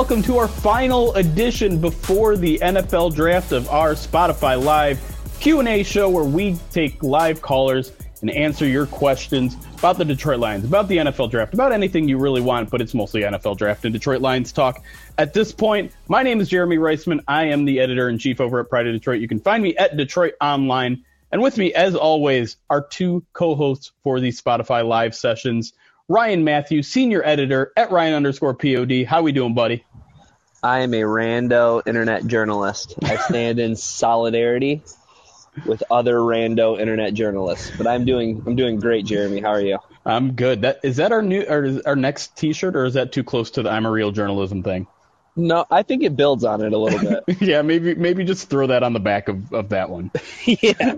Welcome to our final edition before the NFL draft of our Spotify Live Q&A show where we take live callers and answer your questions about the Detroit Lions, about the NFL draft, about anything you really want, but it's mostly NFL draft and Detroit Lions talk. At this point, my name is Jeremy Reisman. I am the editor in chief over at Pride of Detroit. You can find me at DetroitOnLion. And with me, as always, are two co-hosts for these Spotify Live sessions. Ryan Matthews, senior editor at Ryan underscore POD. How we doing, buddy? I am a rando internet journalist. I stand in solidarity with other rando internet journalists. But I'm doing I'm doing great, Jeremy. How are you? I'm good. That is that our new or our next T-shirt, or is that too close to the "I'm a real journalism" thing? No, I think it builds on it a little bit. yeah, maybe maybe just throw that on the back of, of that one. yeah.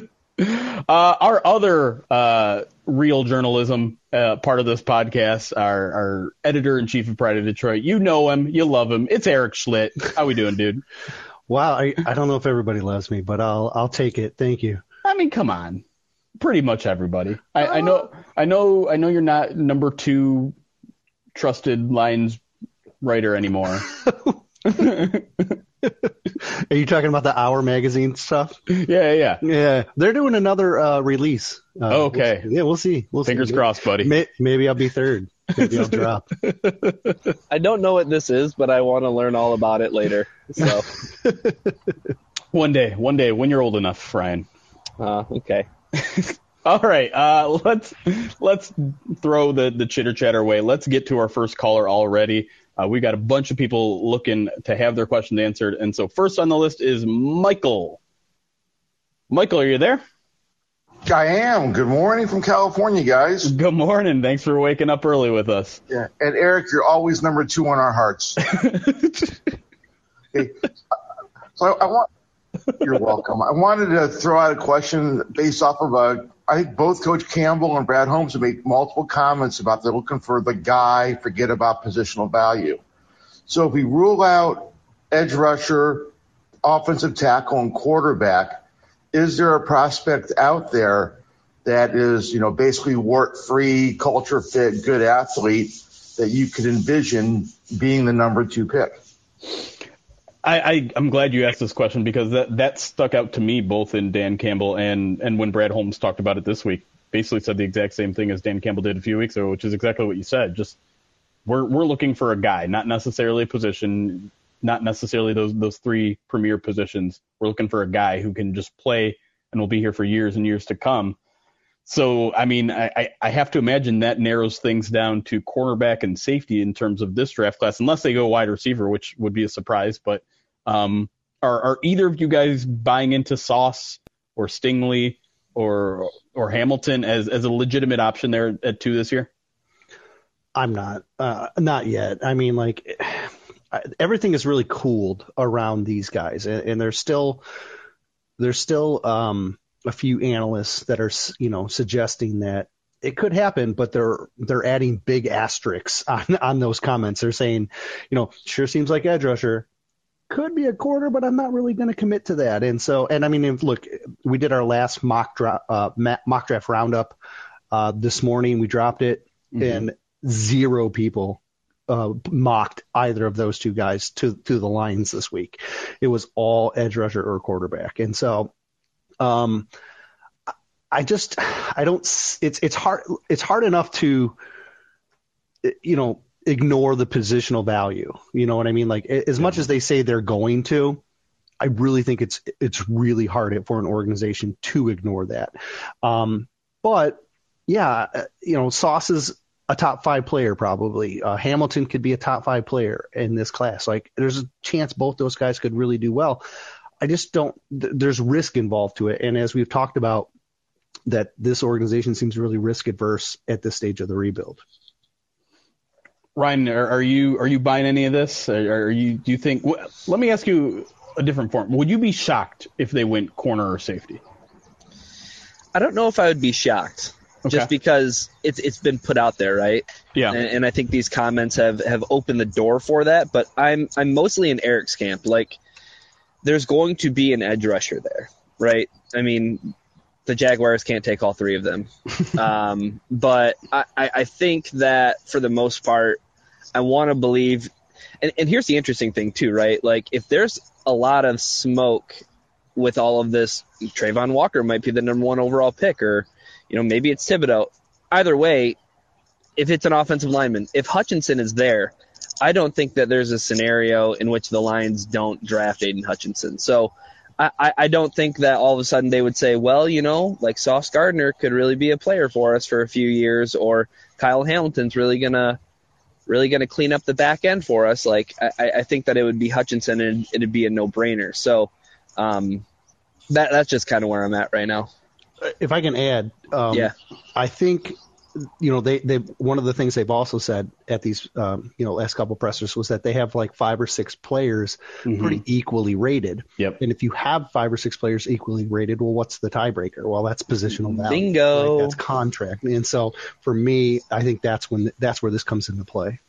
Uh, our other uh, real journalism uh, part of this podcast, our, our editor in chief of Pride of Detroit. You know him, you love him. It's Eric Schlitt. How we doing, dude? Wow, I, I don't know if everybody loves me, but I'll I'll take it. Thank you. I mean, come on, pretty much everybody. I, I know, I know, I know. You're not number two trusted Lions writer anymore. Are you talking about the Hour magazine stuff? Yeah, yeah, yeah. They're doing another uh, release. Uh, okay. We'll, yeah, we'll see. We'll Fingers see. crossed, buddy. May, maybe I'll be third. Maybe I'll drop. I don't know what this is, but I want to learn all about it later. So one day, one day, when you're old enough, Ryan. Uh, okay. All right, uh, let's let's throw the the chitter chatter away. Let's get to our first caller already. Uh, we got a bunch of people looking to have their questions answered, and so first on the list is Michael. Michael, are you there? I am. Good morning from California, guys. Good morning. Thanks for waking up early with us. Yeah, and Eric, you're always number two on our hearts. okay. So I, I want. You're welcome. I wanted to throw out a question based off of a. I think both Coach Campbell and Brad Holmes have made multiple comments about they're looking for the guy, forget about positional value. So if we rule out edge rusher, offensive tackle, and quarterback, is there a prospect out there that is, you know, basically wart free, culture fit, good athlete that you could envision being the number two pick? I, am glad you asked this question because that, that stuck out to me both in Dan Campbell and, and when Brad Holmes talked about it this week. Basically said the exact same thing as Dan Campbell did a few weeks ago, which is exactly what you said. Just we're we're looking for a guy, not necessarily a position, not necessarily those those three premier positions. We're looking for a guy who can just play and will be here for years and years to come. So, I mean, I, I have to imagine that narrows things down to cornerback and safety in terms of this draft class, unless they go wide receiver, which would be a surprise. But um, are, are either of you guys buying into Sauce or Stingley or or Hamilton as as a legitimate option there at two this year? I'm not, uh, not yet. I mean, like everything is really cooled around these guys, and, and there's still there's still um, a few analysts that are you know suggesting that it could happen, but they're they're adding big asterisks on on those comments. They're saying, you know, sure seems like edge rusher could be a quarter, but I'm not really going to commit to that. And so, and I mean, if, look, we did our last mock draft uh, mock draft roundup uh, this morning. We dropped it, mm-hmm. and zero people uh, mocked either of those two guys to to the Lions this week. It was all edge rusher or quarterback, and so um, I just I don't. It's it's hard it's hard enough to you know ignore the positional value. You know what I mean? Like as much as they say they're going to, I really think it's it's really hard for an organization to ignore that. Um, but yeah, uh, you know, Sauce is a top five player probably. Uh, Hamilton could be a top five player in this class. Like there's a chance both those guys could really do well. I just don't. Th- there's risk involved to it, and as we've talked about, that this organization seems really risk adverse at this stage of the rebuild. Ryan, are, are you are you buying any of this? Are, are you do you think? Let me ask you a different form. Would you be shocked if they went corner or safety? I don't know if I would be shocked. Okay. Just because it's it's been put out there, right? Yeah. And, and I think these comments have, have opened the door for that. But I'm I'm mostly in Eric's camp. Like, there's going to be an edge rusher there, right? I mean, the Jaguars can't take all three of them. um, but I, I think that for the most part, I want to believe. And, and here's the interesting thing, too, right? Like, if there's a lot of smoke with all of this, Travon Walker might be the number one overall pick, or, you know, maybe it's Thibodeaux. Either way, if it's an offensive lineman, if Hutchinson is there, I don't think that there's a scenario in which the Lions don't draft Aidan Hutchinson. So I, I don't think that all of a sudden they would say, well, you know, like Sauce Gardner could really be a player for us for a few years, or Kyle Hamilton's really gonna really gonna clean up the back end for us. Like I, I think that it would be Hutchinson and it'd be a no brainer. So um, that that's just kind of where I'm at right now. If I can add, um, Yeah. I think you know they they one of the things they've also said at these um, you know last couple pressers was that they have like five or six players pretty equally rated. Yep. And if you have five or six players equally rated, well, what's the tiebreaker? Well, that's positional value. Bingo. Right? That's contract. And so for me, I think that's when that's where this comes into play.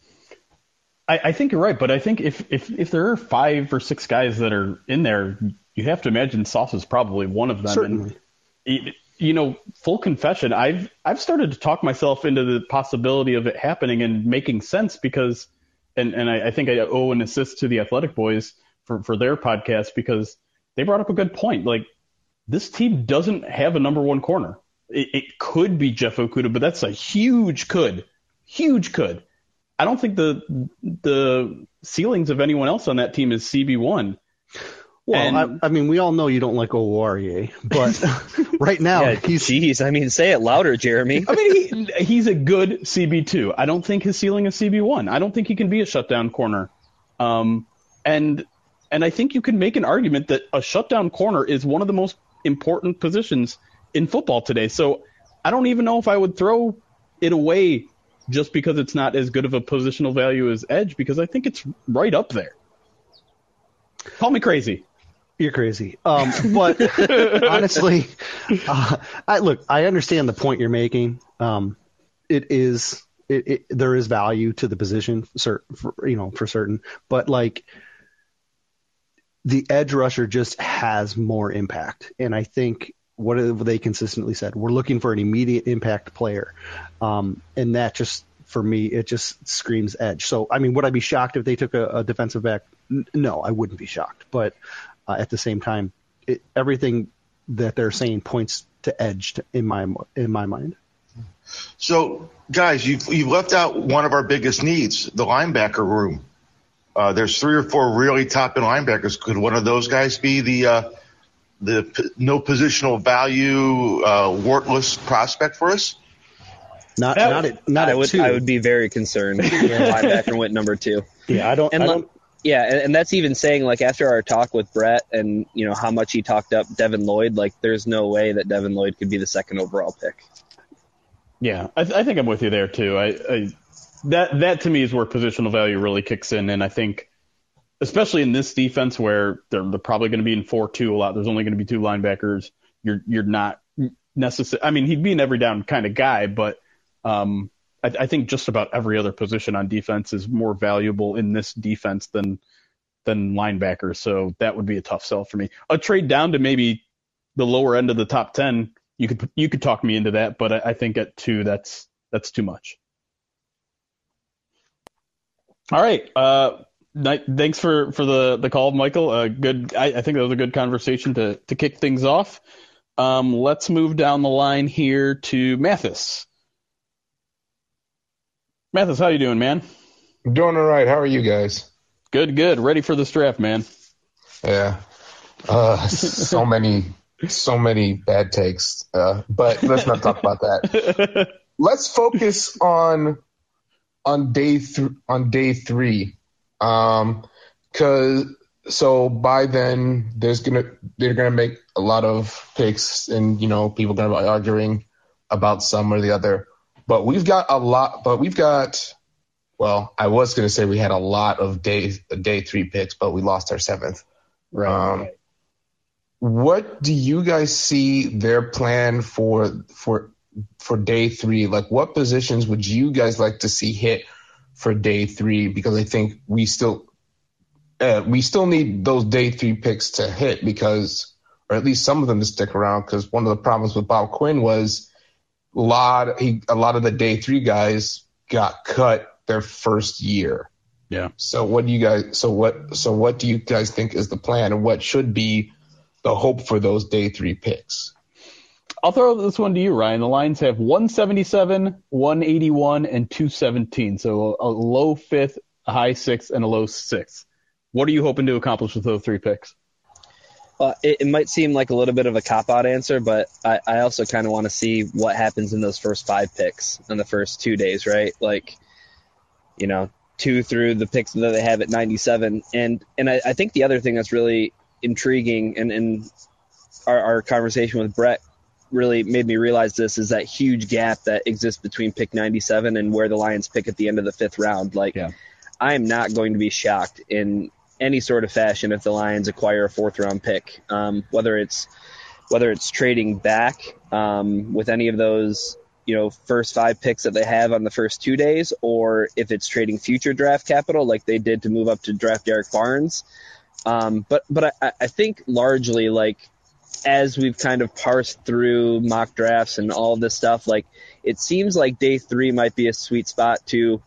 I, I think you're right, but I think if, if if there are five or six guys that are in there, you have to imagine Sauce is probably one of them. Certainly. And, you know, full confession, I've I've started to talk myself into the possibility of it happening and making sense because, and and I, I think I owe an assist to the Athletic Boys for for their podcast because they brought up a good point. Like this team doesn't have a number one corner. It, it could be Jeff Okudah, but that's a huge could, huge could. I don't think the the ceilings of anyone else on that team is CB one. Well, And- I, I mean, we all know you don't like Oruwariye, but right now Yeah, he's jeez, I mean, say it louder, Jeremy. I mean, he, he's a good CB two. I don't think his ceiling is CB one. I don't think he can be a shutdown corner. Um, and and I think you can make an argument that a shutdown corner is one of the most important positions in football today. So I don't even know if I would throw it away just because it's not as good of a positional value as edge because I think it's right up there. Call me crazy. You're crazy. Um, but honestly, uh, I look. I understand the point you're making. Um, it is. It, it, there is value to the position, cer- for, you know, for certain. But like, the edge rusher just has more impact, and I think what they consistently said? We're looking for an immediate impact player, um, and that just for me, it just screams edge. So, I mean, would I be shocked if they took a, a defensive back? N- no, I wouldn't be shocked. But uh, at the same time, it, everything that they're saying points to edge to, in my in my mind. So, guys, you've, you've left out one of our biggest needs, the linebacker room. Uh, there's three or four really top end linebackers. Could one of those guys be the uh, the p- no positional value, uh, wartless prospect for us? Not That- not at not I at would two. I would be very concerned if linebacker went number two. yeah, I don't. And I don't yeah, and, and that's even saying like after our talk with Brett and you know how much he talked up Devin Lloyd, like there's no way that Devin Lloyd could be the second overall pick. Yeah, I, I think I'm with you there too. I, I that that to me is where positional value really kicks in, and I think especially in this defense where they're, they're probably going to be in four two a lot. There's only going to be two linebackers. You're you're not necessary. I mean, he'd be an every down kind of guy, but um, I, I think just about every other position on defense is more valuable in this defense than than linebackers. So that would be a tough sell for me. A trade down to maybe the lower end of the top ten. You could you could talk me into that, but I, I think at two that's that's too much. All right. Uh, thanks for, for the, the call, Michael. Uh, good. I, I think that was a good conversation to, to kick things off. Um, let's move down the line here to Mathis. Mathis, how you doing, man? I'm doing all right. How are you guys? Good, good. Ready for this draft, man. Yeah. Uh, so many, so many bad takes. Uh, but let's not talk about that. Let's focus on on day th- on day three, um, because so by then there's gonna they're gonna make a lot of picks, and you know people are gonna be arguing about some or the other. But we've got a lot. But we've got. Well, I was gonna say we had a lot of day day three picks, but we lost our seventh. Right. Um, what do you guys see their plan for for for day three? Like, what positions would you guys like to see hit for day three? Because I think we still uh, we still need those day three picks to hit because, or at least some of them to stick around. Because one of the problems with Bob Quinn was a lot he, a lot of the day three guys got cut their first year. Yeah. So what do you guys? So what? So what do you guys think is the plan, and what should be the hope for those day three picks? I'll throw this one to you, Ryan. The Lions have 177, 181, and 217. So a, a low fifth, a high sixth, and a low sixth. What are you hoping to accomplish with those three picks? Uh, it, it might seem like a little bit of a cop out answer, but I, I also kind of want to see what happens in those first five picks in the first two days, right? Like, you know, two through the picks that they have at 97. And and I, I think the other thing that's really intriguing and, and our, our conversation with Brett really made me realize this is that huge gap that exists between pick 97 and where the Lions pick at the end of the fifth round. Like, Yeah. I am not going to be shocked in any sort of fashion if the Lions acquire a fourth round pick, um, whether it's whether it's trading back um, with any of those you know first five picks that they have on the first two days, or if it's trading future draft capital like they did to move up to draft Derrick Barnes. Um, but but I, I think largely like as we've kind of parsed through mock drafts and all this stuff, like it seems like day three might be a sweet spot to,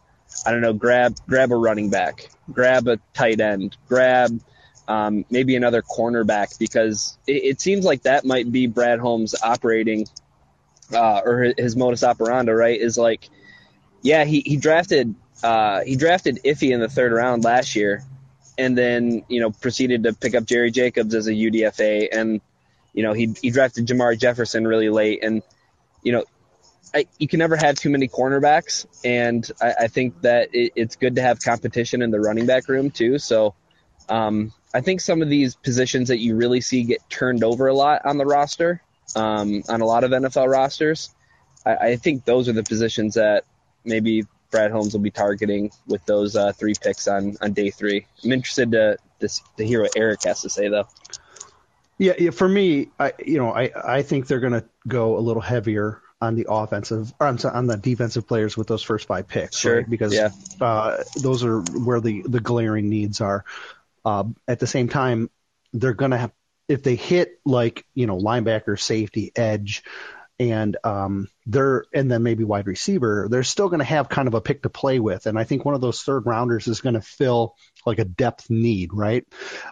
I don't know, grab grab a running back, grab a tight end, grab um, maybe another cornerback because it, it seems like that might be Brad Holmes operating uh, or his- modus operandi, right? Is like, yeah, he he drafted uh, he drafted Iffy in the third round last year, and then you know proceeded to pick up Jerry Jacobs as a UDFA, and you know he he drafted Jermar Jefferson really late, and you know I, you can never have too many cornerbacks, and I, I think that it, it's good to have competition in the running back room too. So um, I think some of these positions that you really see get turned over a lot on the roster, um, on a lot of NFL rosters, I, I think those are the positions that maybe Brad Holmes will be targeting with those uh, three picks on, on day three. I'm interested to, to to hear what Eric has to say though. Yeah, yeah, for me, I you know, I I think they're going to go a little heavier on the offensive or I'm sorry, on the defensive players with those first five picks, Sure, right? Because yeah. uh, those are where the the glaring needs are. Uh, at the same time, they're going to have if they hit like you know linebacker, safety, edge, and um, they're and then maybe wide receiver, they're still going to have kind of a pick to play with. And I think one of those third rounders is going to fill like a depth need, right?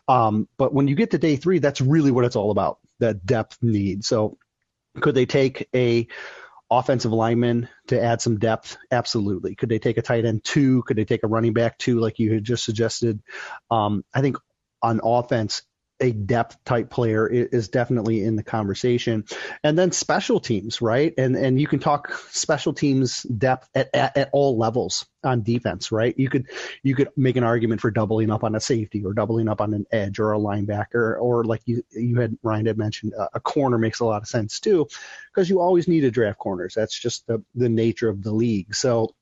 Um, but when you get to day three, that's really what it's all about that depth need. So could they take a offensive lineman to add some depth? Absolutely. Could they take a tight end two? Could they take a running back two, like you had just suggested? Um, I think on offense, a depth type player is definitely in the conversation. And then special teams, right? And and you can talk special teams depth at, at, at all levels on defense, right? You could you could make an argument for doubling up on a safety or doubling up on an edge or a linebacker or like you you had Ryan had mentioned a, a corner makes a lot of sense too because you always need to draft corners. That's just the the nature of the league. So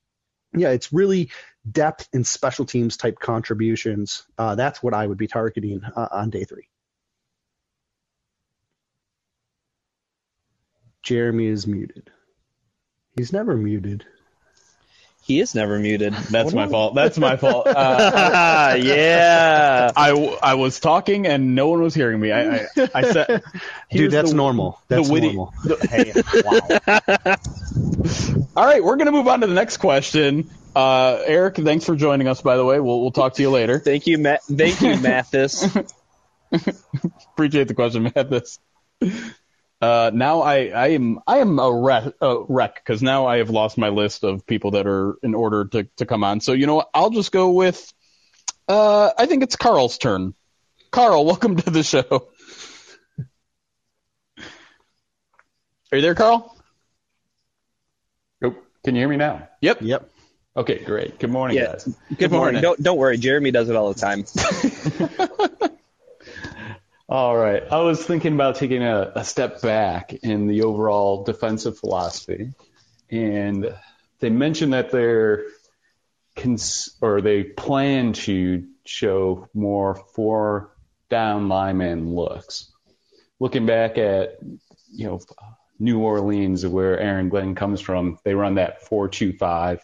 yeah, it's really depth and special teams type contributions. Uh, that's what I would be targeting uh, on day three. Jeremy is muted. He's never muted. He is never muted. That's my fault. That's my fault. Uh, yeah. I was talking and no one was hearing me. I I, I said, Dude, that's the- normal. That's the witty, normal. the- hey, wow. All right, we're gonna move on to the next question. Uh, Eric, thanks for joining us. By the way, we'll we'll talk to you later. Thank you, Matt. Thank you, Mathis. Appreciate the question, Mathis. Uh, now I, I am I am a wreck because now I have lost my list of people that are in order to, to come on. So you know what? I'll just go with. Uh, I think it's Carl's turn. Carl, welcome to the show. Are you there, Carl? Nope. Can you hear me now? Yep. Yep. Okay, great. Good morning, yeah. guys. Good, Good morning. morning. Don't don't worry. Jeremy does it all the time. All right. I was thinking about taking a, a step back in the overall defensive philosophy, and they mentioned that they're cons- or they plan to show more four down lineman looks. Looking back at you know New Orleans, where Aaron Glenn comes from, they run that four two five.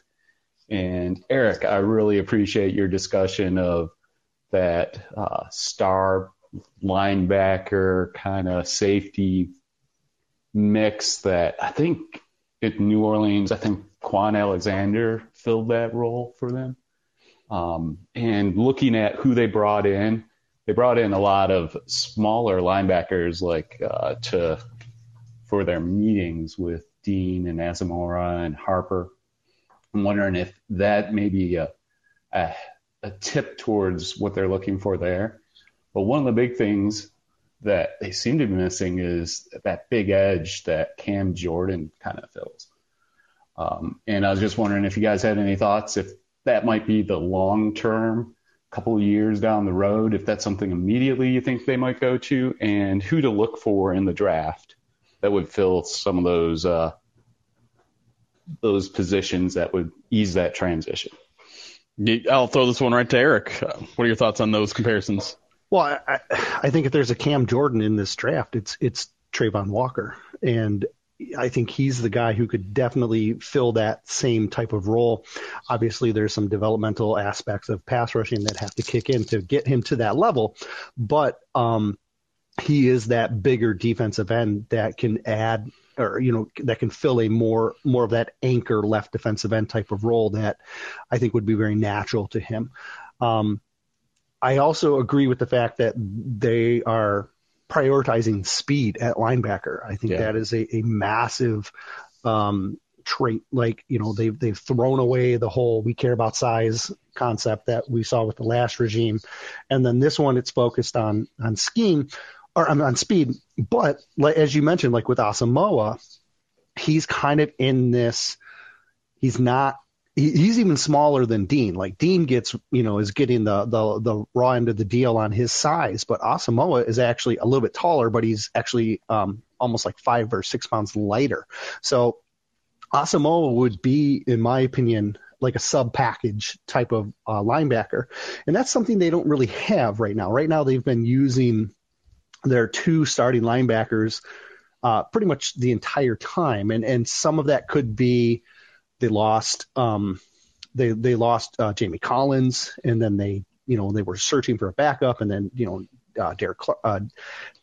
And Eric, I really appreciate your discussion of that uh, star linebacker kind of safety mix that I think at New Orleans, I think Kwon Alexander filled that role for them. Um, and looking at who they brought in, they brought in a lot of smaller linebackers like uh, to for their meetings with Dean and Asamoah and Harper. I'm wondering if that may be a, a, a tip towards what they're looking for there. But one of the big things that they seem to be missing is that big edge that Cam Jordan kind of fills. Um, and I was just wondering if you guys had any thoughts if that might be the long term, couple of years down the road, if that's something immediately you think they might go to, and who to look for in the draft that would fill some of those uh, those positions that would ease that transition. I'll throw this one right to Eric. What are your thoughts on those comparisons? Well, I, I think if there's a Cam Jordan in this draft, it's it's Travon Walker, and I think he's the guy who could definitely fill that same type of role. Obviously, there's some developmental aspects of pass rushing that have to kick in to get him to that level, but um, he is that bigger defensive end that can add or you know that can fill a more more of that anchor left defensive end type of role that I think would be very natural to him. Um, I also agree with the fact that they are prioritizing speed at linebacker. I think Yeah. that is a, a massive um, trait. Like you know they've they've thrown away the whole we care about size concept that we saw with the last regime, and then this one it's focused on on scheme or on, on speed. But like, as you mentioned, like with Asamoah, he's kind of in this. He's not. He, he's even smaller than Dean. Like Dean gets, you know, is getting the the the raw end of the deal on his size, but Asamoah is actually a little bit taller, but he's actually um, almost like five or six pounds lighter. So Asamoah would be, in my opinion, like a sub package type of uh, linebacker, and that's something they don't really have right now. Right now, they've been using their two starting linebackers uh, pretty much the entire time, and and some of that could be they lost um, they they lost uh, Jamie Collins, and then they you know they were searching for a backup, and then you know uh, Derrick uh,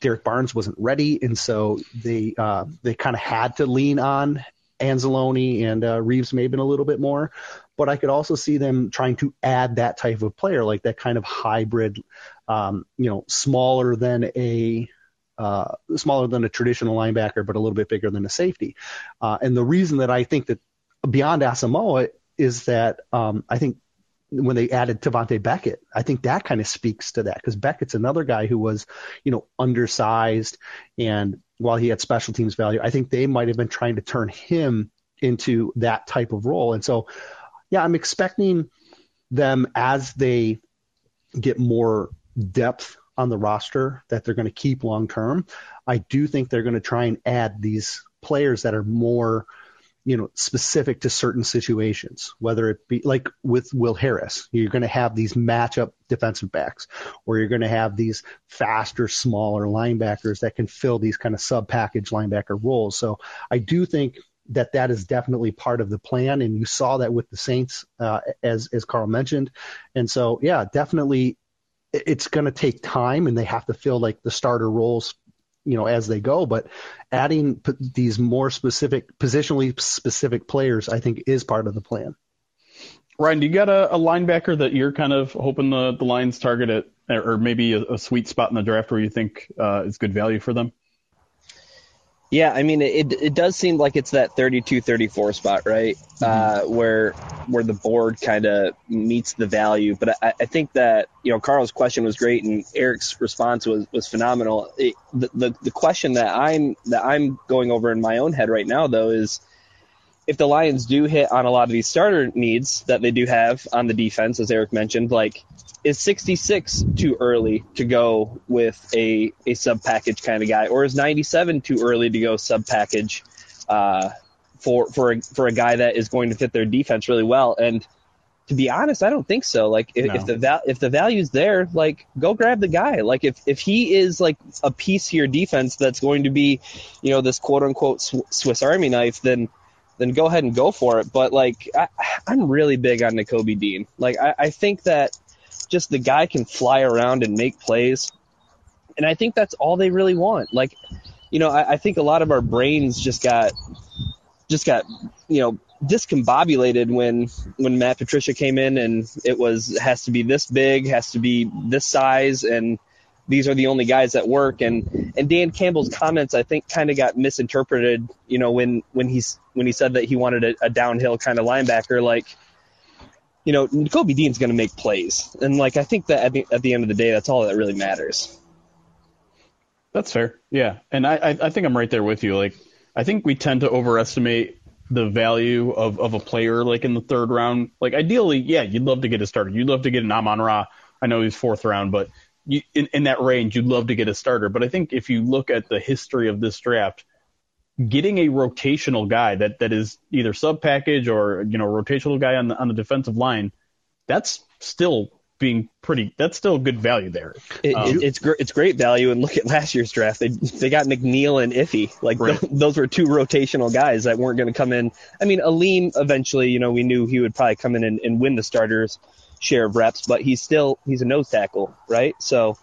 Derrick Barnes wasn't ready, and so they uh, they kind of had to lean on Anzalone and uh, Reeves maybe a little bit more. But I could also see them trying to add that type of player, like that kind of hybrid, um, you know, smaller than a uh, smaller than a traditional linebacker, but a little bit bigger than a safety. Uh, and the reason that I think that beyond Asamoah is that um, I think when they added Devontae Beckett, I think that kind of speaks to that because Beckett's another guy who was, you know, undersized and while he had special teams value, I think they might have been trying to turn him into that type of role. And so, yeah, I'm expecting them as they get more depth on the roster that they're going to keep long term. I do think they're going to try and add these players that are more you know, specific to certain situations, whether it be like with Will Harris, you're going to have these matchup defensive backs, or you're going to have these faster, smaller linebackers that can fill these kind of sub package linebacker roles. So I do think that that is definitely part of the plan, and you saw that with the Saints, uh, as as Carl mentioned, and so yeah, definitely, it's going to take time, and they have to fill like the starter roles you know as they go but adding p- these more specific positionally specific players i think is part of the plan Ryan, do you got a, a linebacker that you're kind of hoping the, the Lions target at, or maybe a, a sweet spot in the draft where you think uh, is good value for them? Yeah, I mean, it it does seem like it's that 32-34 spot, right? Mm-hmm. Uh, where where the board kind of meets the value. But I, I, think that you know Carl's question was great and Eric's response was was phenomenal. It, the, the the question that I'm that I'm going over in my own head right now though is if the Lions do hit on a lot of these starter needs that they do have on the defense, as Eric mentioned, like is 66 too early to go with a, a sub package kind of guy, or is 97 too early to go sub package uh, for for a, for a guy that is going to fit their defense really well? And to be honest, I don't think so. Like if, no. if the val- if the value's there, like go grab the guy. Like if if he is like a piece to your defense that's going to be, you know, this quote unquote Swiss Army knife, then then go ahead and go for it. But like, I, am really big on Nakobe Dean. Like, I, I think that just the guy can fly around and make plays, and I think that's all they really want. Like, you know, I, I think a lot of our brains just got just got you know discombobulated when when Matt Patricia came in and it was has to be this big, has to be this size, and these are the only guys that work. And and Dan Campbell's comments, I think, kind of got misinterpreted. You know, when when he's when he said that he wanted a, a downhill kind of linebacker, like. You know, Kobe Dean's going to make plays, and like I think that at the, at the end of the day, that's all that really matters. That's fair. Yeah, and I, I I think I'm right there with you. Like I think we tend to overestimate the value of, of a player like in the third round. Like ideally, yeah, you'd love to get a starter. You'd love to get an Amon Ra. I know he's fourth round, but you, in, in that range, you'd love to get a starter. But I think if you look at the history of this draft, getting a rotational guy that, that is either sub package or you know rotational guy on the on the defensive line, that's still being pretty. That's still good value there. It, um, it's gr- it's great value. And look at last year's draft. They they got McNeill and Iffy. Like right. th- those were two rotational guys that weren't going to come in. I mean, Alim eventually, you know, we knew he would probably come in and, and win the starters share of reps, but he's still he's a nose tackle, right? So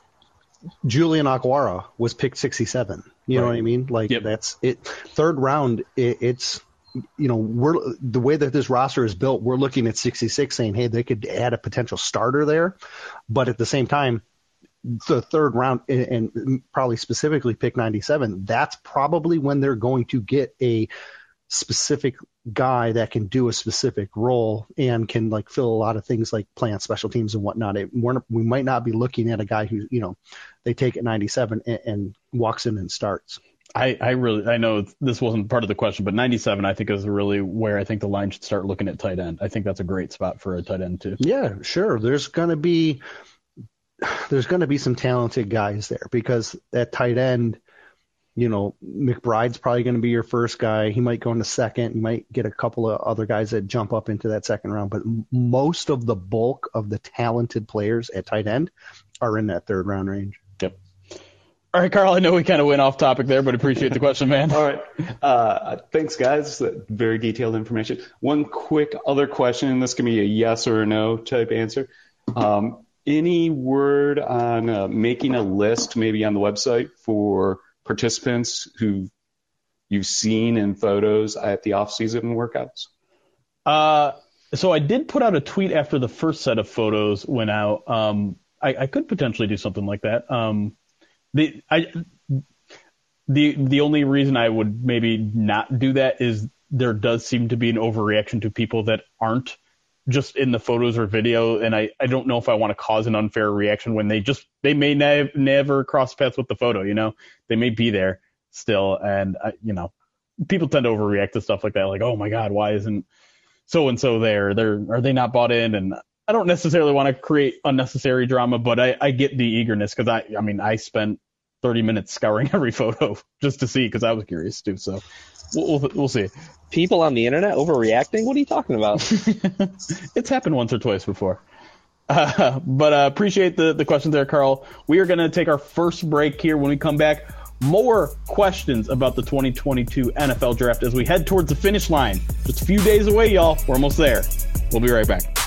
Julian Okwara was picked 67. You right. know what I mean? Like yep. that's it. Third round, it, it's you know we're the way that this roster is built. We're looking at 66, saying, hey, they could add a potential starter there, but at the same time. The third round, and probably specifically pick 97, that's probably when they're going to get a specific guy that can do a specific role and can like fill a lot of things like plant special teams and whatnot. It, we might not be looking at a guy who, you know, they take at 97 and, and walks in and starts. I, I really I know this wasn't part of the question, but 97 I think is really where I think the line should start looking at tight end. I think that's a great spot for a tight end too. Yeah, sure. There's going to be there's going to be some talented guys there because that tight end you know, McBride's probably going to be your first guy. He might go into second. You might get a couple of other guys that jump up into that second round. But most of the bulk of the talented players at tight end are in that third round range. Yep. All right, Carl. I know we kind of went off topic there, but appreciate the question, man. All right. Uh, thanks, guys. Very detailed information. One quick other question, this can be a yes or a no type answer. Um, any word on uh, making a list, maybe on the website for participants who you've seen in photos at the off-season workouts? Uh, so I did put out a tweet after the first set of photos went out. Um, I, I, could potentially do something like that. Um, the I the the only reason I would maybe not do that is there does seem to be an overreaction to people that aren't just in the photos or video, and I, I don't know if I want to cause an unfair reaction when they just they may ne- never cross paths with the photo. You know, they may be there still, and I, you know, people tend to overreact to stuff like that. Like, oh my God, why isn't so and so there? They're are they not bought in? And I don't necessarily want to create unnecessary drama, but I, I get the eagerness because I I mean I spent 30 minutes scouring every photo just to see because I was curious too. So we'll, we'll, we'll see people on the internet overreacting? What are you talking about? it's happened once or twice before. Uh, but uh, appreciate the, the questions there, Carl. We are going to take our first break here. When we come back, more questions about the 2022 NFL draft as we head towards the finish line. Just a few days away, y'all. We're almost there. We'll be right back.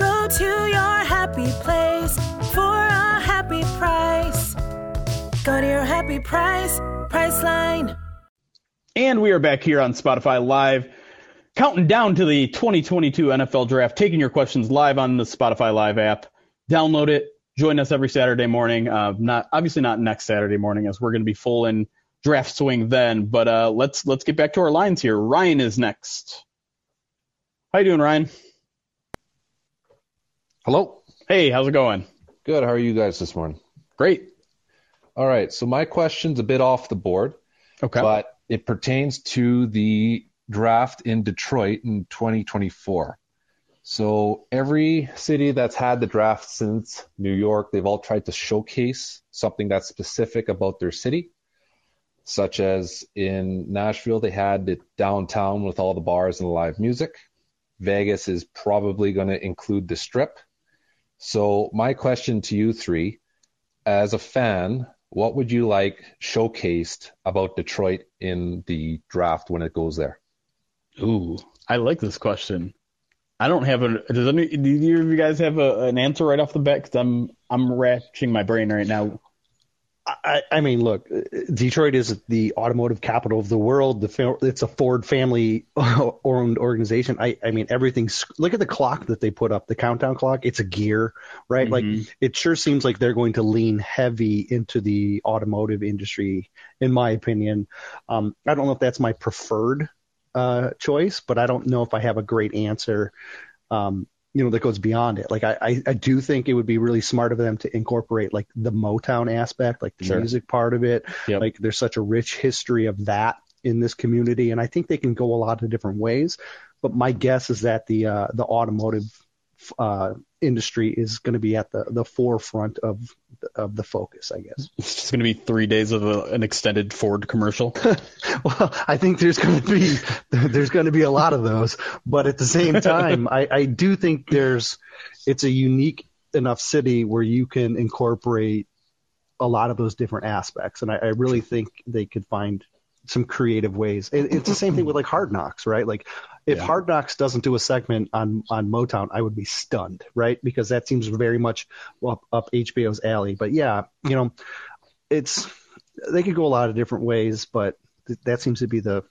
Go to your happy place for a happy price. Go to your happy price, Priceline. And we are back here on Spotify Live, counting down to the 2022 NFL Draft, taking your questions live on the Spotify Live app. Download it. Join us every Saturday morning. Uh, not obviously not next Saturday morning, as we're going to be full in draft swing then. But uh, let's let's get back to our lines here. Ryan is next. How you doing, Ryan? Hello. Hey, how's it going? Good. How are you guys this morning? Great. All right. So my question's a bit off the board, Okay. but it pertains to the draft in Detroit in 2024. So every city that's had the draft since New York, they've all tried to showcase something that's specific about their city. Such as in Nashville, they had it downtown with all the bars and the live music. Vegas is probably going to include the strip. So my question to you three, as a fan, what would you like showcased about Detroit in the draft when it goes there? Ooh, I like this question. I don't have a. Does any? Do either of you guys have a, an answer right off the bat? Because I'm I'm ratcheting my brain right now. I, I mean, look, Detroit is the automotive capital of the world. The it's a Ford family owned organization. I, I mean, everything's. Look at the clock that they put up, the countdown clock. It's a gear, right? Mhm. Like it sure seems like they're going to lean heavy into the automotive industry, in my opinion. Um, I don't know if that's my preferred uh, choice, but I don't know if I have a great answer. Um, you know that goes beyond it. Like I, I, I do think it would be really smart of them to incorporate like the Motown aspect, like the Sure. music part of it. Yep. Like there's such a rich history of that in this community, and I think they can go a lot of different ways. But my guess is that the uh, the automotive uh, industry is going to be at the, the forefront of of the focus, I guess. It's just going to be three days of a, an extended Ford commercial. Well, I think there's going to be there's going to be a lot of those, but at the same time, I, I do think there's it's a unique enough city where you can incorporate a lot of those different aspects, and I, I really think they could find some creative ways. It, it's the same thing with like Hard Knocks, right? Like if Yeah. Hard Knocks doesn't do a segment on on Motown, I would be stunned, right? Because that seems very much up, up HBO's alley. But yeah, you know, it's they could go a lot of different ways, but th- that seems to be the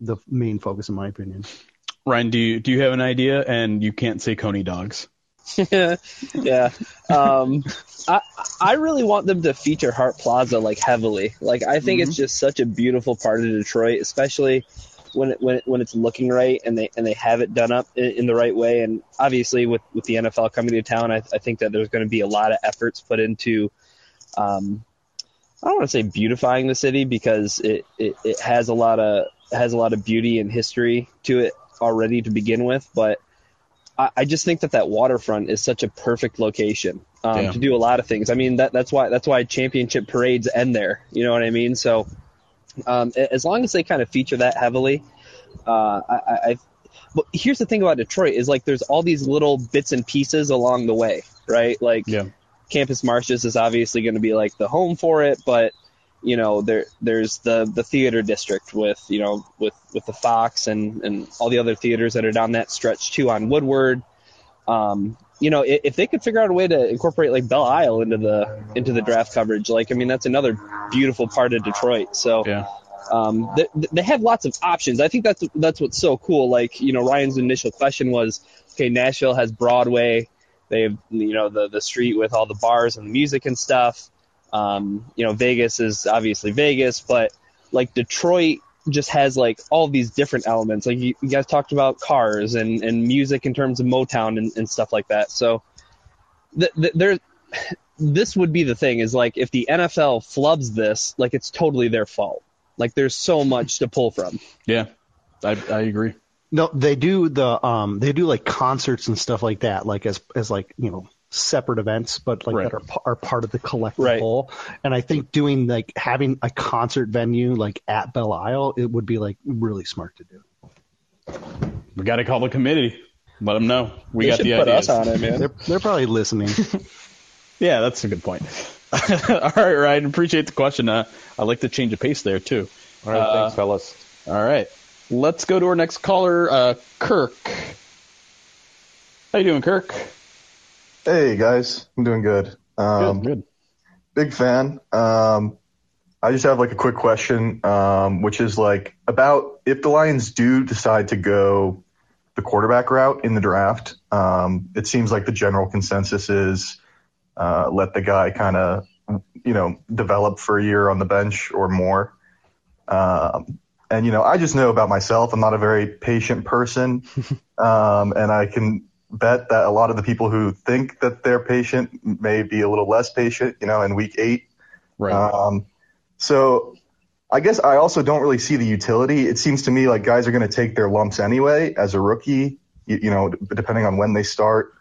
the main focus, in my opinion. Ryan, do you do you have an idea? And you can't say Coney dogs. yeah. Um, I I really want them to feature Hart Plaza like heavily. Like I think it's just such a beautiful part of Detroit, especially when it, when it, when it's looking right and they and they have it done up in, in the right way. And obviously with with the NFL coming to town, I, I think that there's going to be a lot of efforts put into. Um, I don't want to say beautifying the city because it, it, it has a lot of has a lot of beauty and history to it already to begin with, but I, I just think that that waterfront is such a perfect location um, Yeah. to do a lot of things. I mean, that that's why that's why championship parades end there. You know what I mean? So um, as long as they kind of feature that heavily, uh, I, I. But here's the thing about Detroit is like there's all these little bits and pieces along the way, right? Like Yeah. Campus Martius is obviously going to be like the home for it, but you know there there's the the theater district with you know with with the Fox and and all the other theaters that are down that stretch too on Woodward. Um, you know, if, they could figure out a way to incorporate like Belle Isle into the into the draft coverage, like I mean that's another beautiful part of Detroit. So Yeah. um, they, they have lots of options. I think that's that's what's so cool. Like you know, Ryan's initial question was, okay, Nashville has Broadway. They have you know the the street with all the bars and the music and stuff. Um, you know, Vegas is obviously Vegas, but like Detroit just has like all these different elements. Like you, you guys talked about cars and, and music in terms of Motown and, and stuff like that. So th- th- there, this would be the thing is like if the NFL flubs this, like it's totally their fault. Like there's so much to pull from. Yeah, I, I agree. No, they do the um they do like concerts and stuff like that, like as as like you know separate events, but like Right. that are are part of the collective Right. whole. And I think doing like having a concert venue like at Belle Isle, it would be like really smart to do. We got to call the committee. Let them know. We They got should the put ideas. us on it, man. They're they're probably listening. Yeah, that's a good point. All right, Ryan. Appreciate the question. Uh, I like the change of pace there too. All right, Uh, thanks, fellas. All right, let's go to our next caller, uh, Kirk. How you doing, Kirk? Hey guys, I'm doing good. Um, good, good. Big fan. Um, I just have like a quick question, um, which is like about if the Lions do decide to go the quarterback route in the draft. Um, it seems like the general consensus is uh, let the guy kind of you know develop for a year on the bench or more. Um, and you know, I just know about myself. I'm not a very patient person, um, and I can bet that a lot of the people who think that they're patient may be a little less patient. You know, in week eight. Right. Um, so I guess I also don't really see the utility. It seems to me like guys are going to take their lumps anyway as a rookie, you, you know, depending on when they start.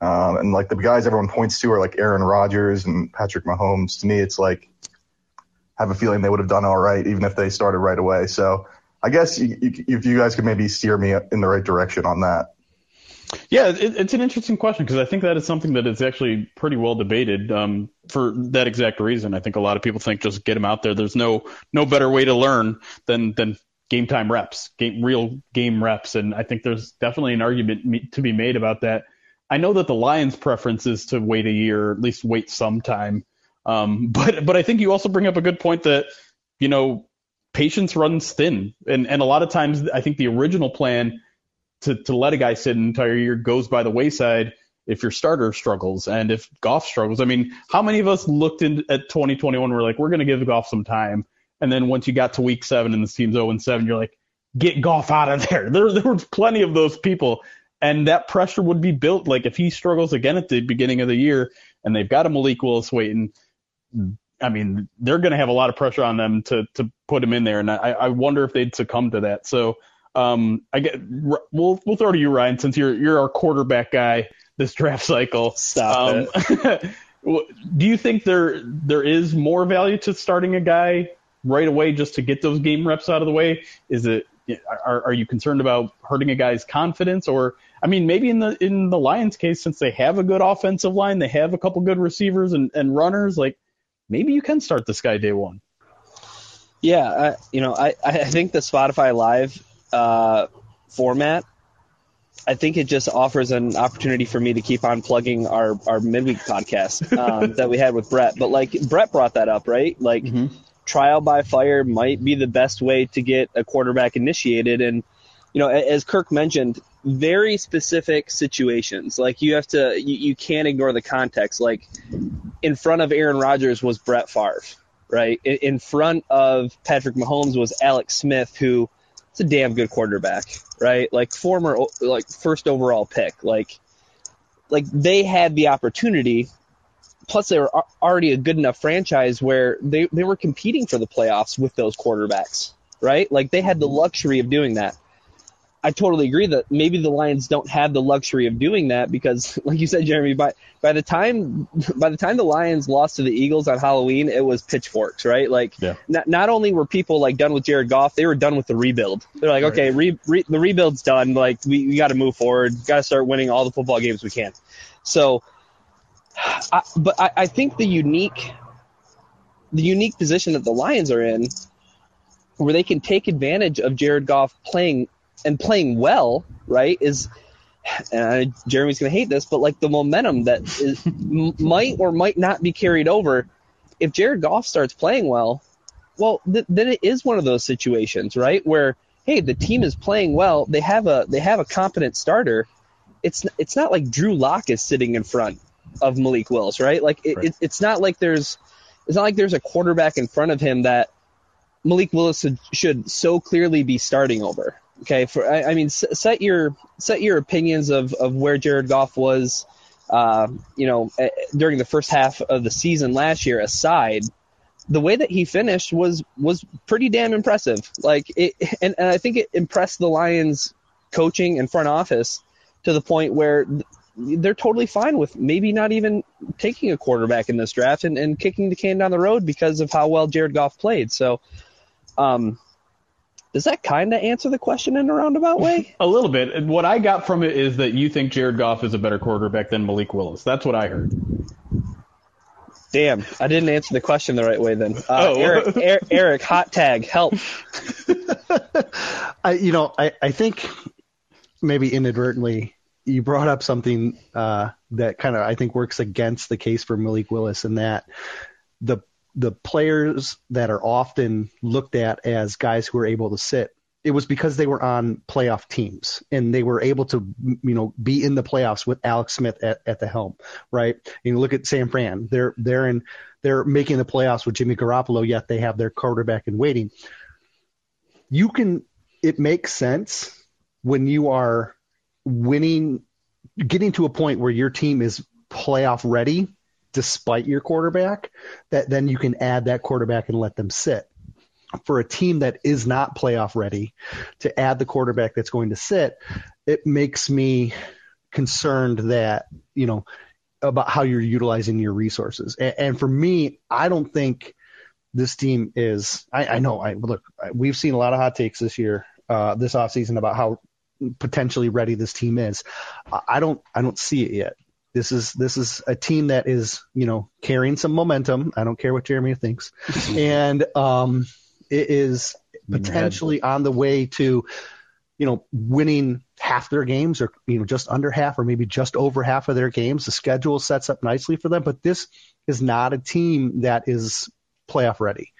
Um, and like the guys everyone points to are like Aaron Rodgers and Patrick Mahomes. To me, it's like, I have a feeling they would have done all right even if they started right away. So I guess you, you, if you guys could maybe steer me in the right direction on that. Yeah, it, it's an interesting question because I think that is something that is actually pretty well debated um, for that exact reason. I think a lot of people think just get him out there. There's no no better way to learn than than game time reps, game, real game reps, and I think there's definitely an argument me- to be made about that. I know that the Lions' preference is to wait a year, or at least wait some time. Um, but but I think you also bring up a good point that you know patience runs thin, and and a lot of times I think the original plan to, to let a guy sit an entire year goes by the wayside if your starter struggles and if Goff struggles. I mean, how many of us looked in, at 2021 and were like, we're going to give Goff some time. And then once you got to week seven and the team's 0 and 7, you're like, get Goff out of there. There, there was plenty of those people. And that pressure would be built. Like if he struggles again at the beginning of the year and they've got a Malik Willis waiting, I mean, they're going to have a lot of pressure on them to, to put him in there. And I, I wonder if they'd succumb to that. So, um, I get we'll we'll throw to you, Ryan, since you're you're our quarterback guy this draft cycle. Stop it. do you think there there is more value to starting a guy right away just to get those game reps out of the way? Is it are are you concerned about hurting a guy's confidence, or I mean, maybe in the in the Lions case, since they have a good offensive line, they have a couple good receivers and, and runners, like maybe you can start this guy day one. Yeah, I, you know, I, I think the Spotify Live uh, format, I think it just offers an opportunity for me to keep on plugging our, our midweek podcast um, that we had with Brett. But like Brett brought that up, right? Like trial by fire might be the best way to get a quarterback initiated. And, you know, as Kirk mentioned, very specific situations. Like you have to, you, you can't ignore the context. Like in front of Aaron Rodgers was Brett Favre, right? In, in front of Patrick Mahomes was Alex Smith, who is a damn good quarterback, right? Like former, like first overall pick. Like, like they had the opportunity. Plus, they were already a good enough franchise where they, they were competing for the playoffs with those quarterbacks, right? Like they had the mm-hmm. luxury of doing that. I totally agree that maybe the Lions don't have the luxury of doing that because, like you said, Jeremy, by by the time by the time the Lions lost to the Eagles on Halloween, it was pitchforks, right? Like, Yeah. not, not only were people like done with Jared Goff, they were done with the rebuild. They're like, okay, re, re, the rebuild's done. Like, we, we got to move forward. Got to start winning all the football games we can. So, I, but I, I think the unique the unique position that the Lions are in, where they can take advantage of Jared Goff playing and playing well, right? Is and Jeremy's going to hate this, but like the momentum that is, m- might or might not be carried over. If Jared Goff starts playing well, well, th- then it is one of those situations, right? Where hey, the team is playing well, they have a they have a competent starter. It's it's not like Drew Lock is sitting in front of Malik Willis, right? Like it, Right. it, it's not like there's it's not like there's a quarterback in front of him that Malik Willis should, should so clearly be starting over. Okay, for I, I mean, set your set your opinions of, of where Jared Goff was, uh, you know, during the first half of the season last year aside. The way that he finished was was pretty damn impressive. Like it, and, and I think it impressed the Lions coaching and front office to the point where they're totally fine with maybe not even taking a quarterback in this draft and, and kicking the can down the road because of how well Jared Goff played. So, um, does that kind of answer the question in a roundabout way? a little bit. What I got from it is that you think Jared Goff is a better quarterback than Malik Willis. That's what I heard. Damn, I didn't answer the question the right way then. Uh, oh. Eric, Eric, Eric, hot tag, help. I, you know, I, I think maybe inadvertently you brought up something uh, that kind of I think works against the case for Malik Willis in that the the players that are often looked at as guys who are able to sit it was because they were on playoff teams and they were able to you know be in the playoffs with Alex Smith at, at the helm right? And you look at San Fran they're they're in they're making the playoffs with Jimmy Garoppolo yet they have their quarterback in waiting. You can it makes sense when you are winning, getting to a point where your team is playoff ready despite your quarterback, that then you can add that quarterback and let them sit. For a team that is not playoff ready, to add the quarterback that's going to sit, it makes me concerned that, you know, about how you're utilizing your resources. And, and for me, I don't think this team is, I, I know, I look, we've seen a lot of hot takes this year, uh, this offseason about how potentially ready this team is. I don't I don't see it yet. This is this is a team that is you know carrying some momentum. I don't care what Jeremy thinks, and um, it is potentially on the way to you know winning half their games or you know just under half or maybe just over half of their games. The schedule sets up nicely for them, but this is not a team that is playoff ready,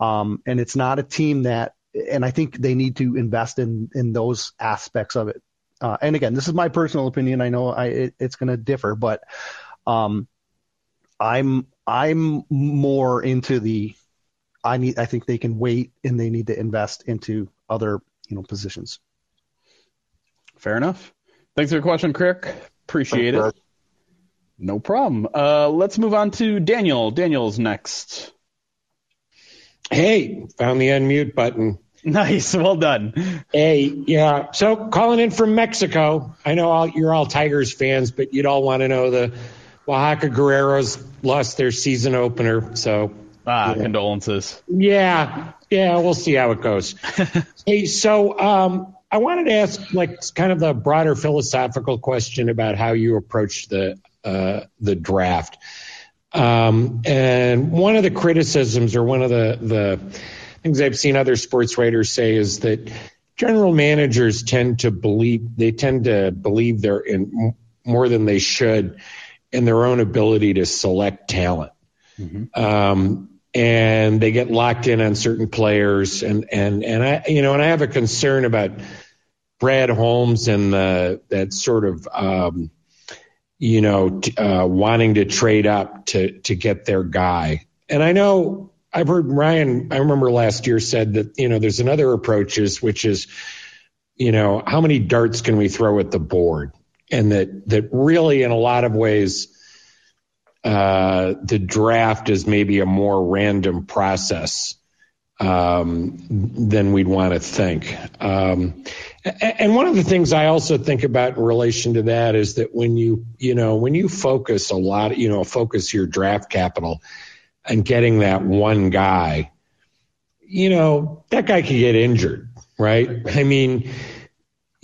um, and it's not a team that and I think they need to invest in in those aspects of it. Uh, and again, this is my personal opinion. I know I, it, it's going to differ, but um, I'm I'm more into the I need I think they can wait and they need to invest into other you know positions. Fair enough. Thanks for the question, Kirk. Appreciate Thanks, it. No problem. Uh, let's move on to Daniel. Daniel's next. Hey, found the unmute button. Nice. Well done. Hey, yeah. So calling in from Mexico. I know all, you're all Tigers fans, but you'd all want to know the Oaxaca Guerreros lost their season opener. So ah, yeah. condolences. Yeah, yeah. We'll see how it goes. hey, so um, I wanted to ask like kind of the broader philosophical question about how you approach the uh, the draft. Um, and one of the criticisms, or one of the the things I've seen other sports writers say is that general managers tend to believe they tend to believe they're in more than they should in their own ability to select talent. Mm-hmm. Um, and they get locked in on certain players and, and, and I, you know, and I have a concern about Brad Holmes and the, that sort of, um, you know, uh, wanting to trade up to, to get their guy. And I know I've heard Ryan, I remember last year said that, you know, there's another approaches, which is, you know, how many darts can we throw at the board? And that, that really in a lot of ways, uh, the draft is maybe a more random process, um, than we'd want to think. Um, and one of the things I also think about in relation to that is that when you, you know, when you focus a lot, you know, focus your draft capital, and getting that one guy, you know, that guy could get injured, right? I mean,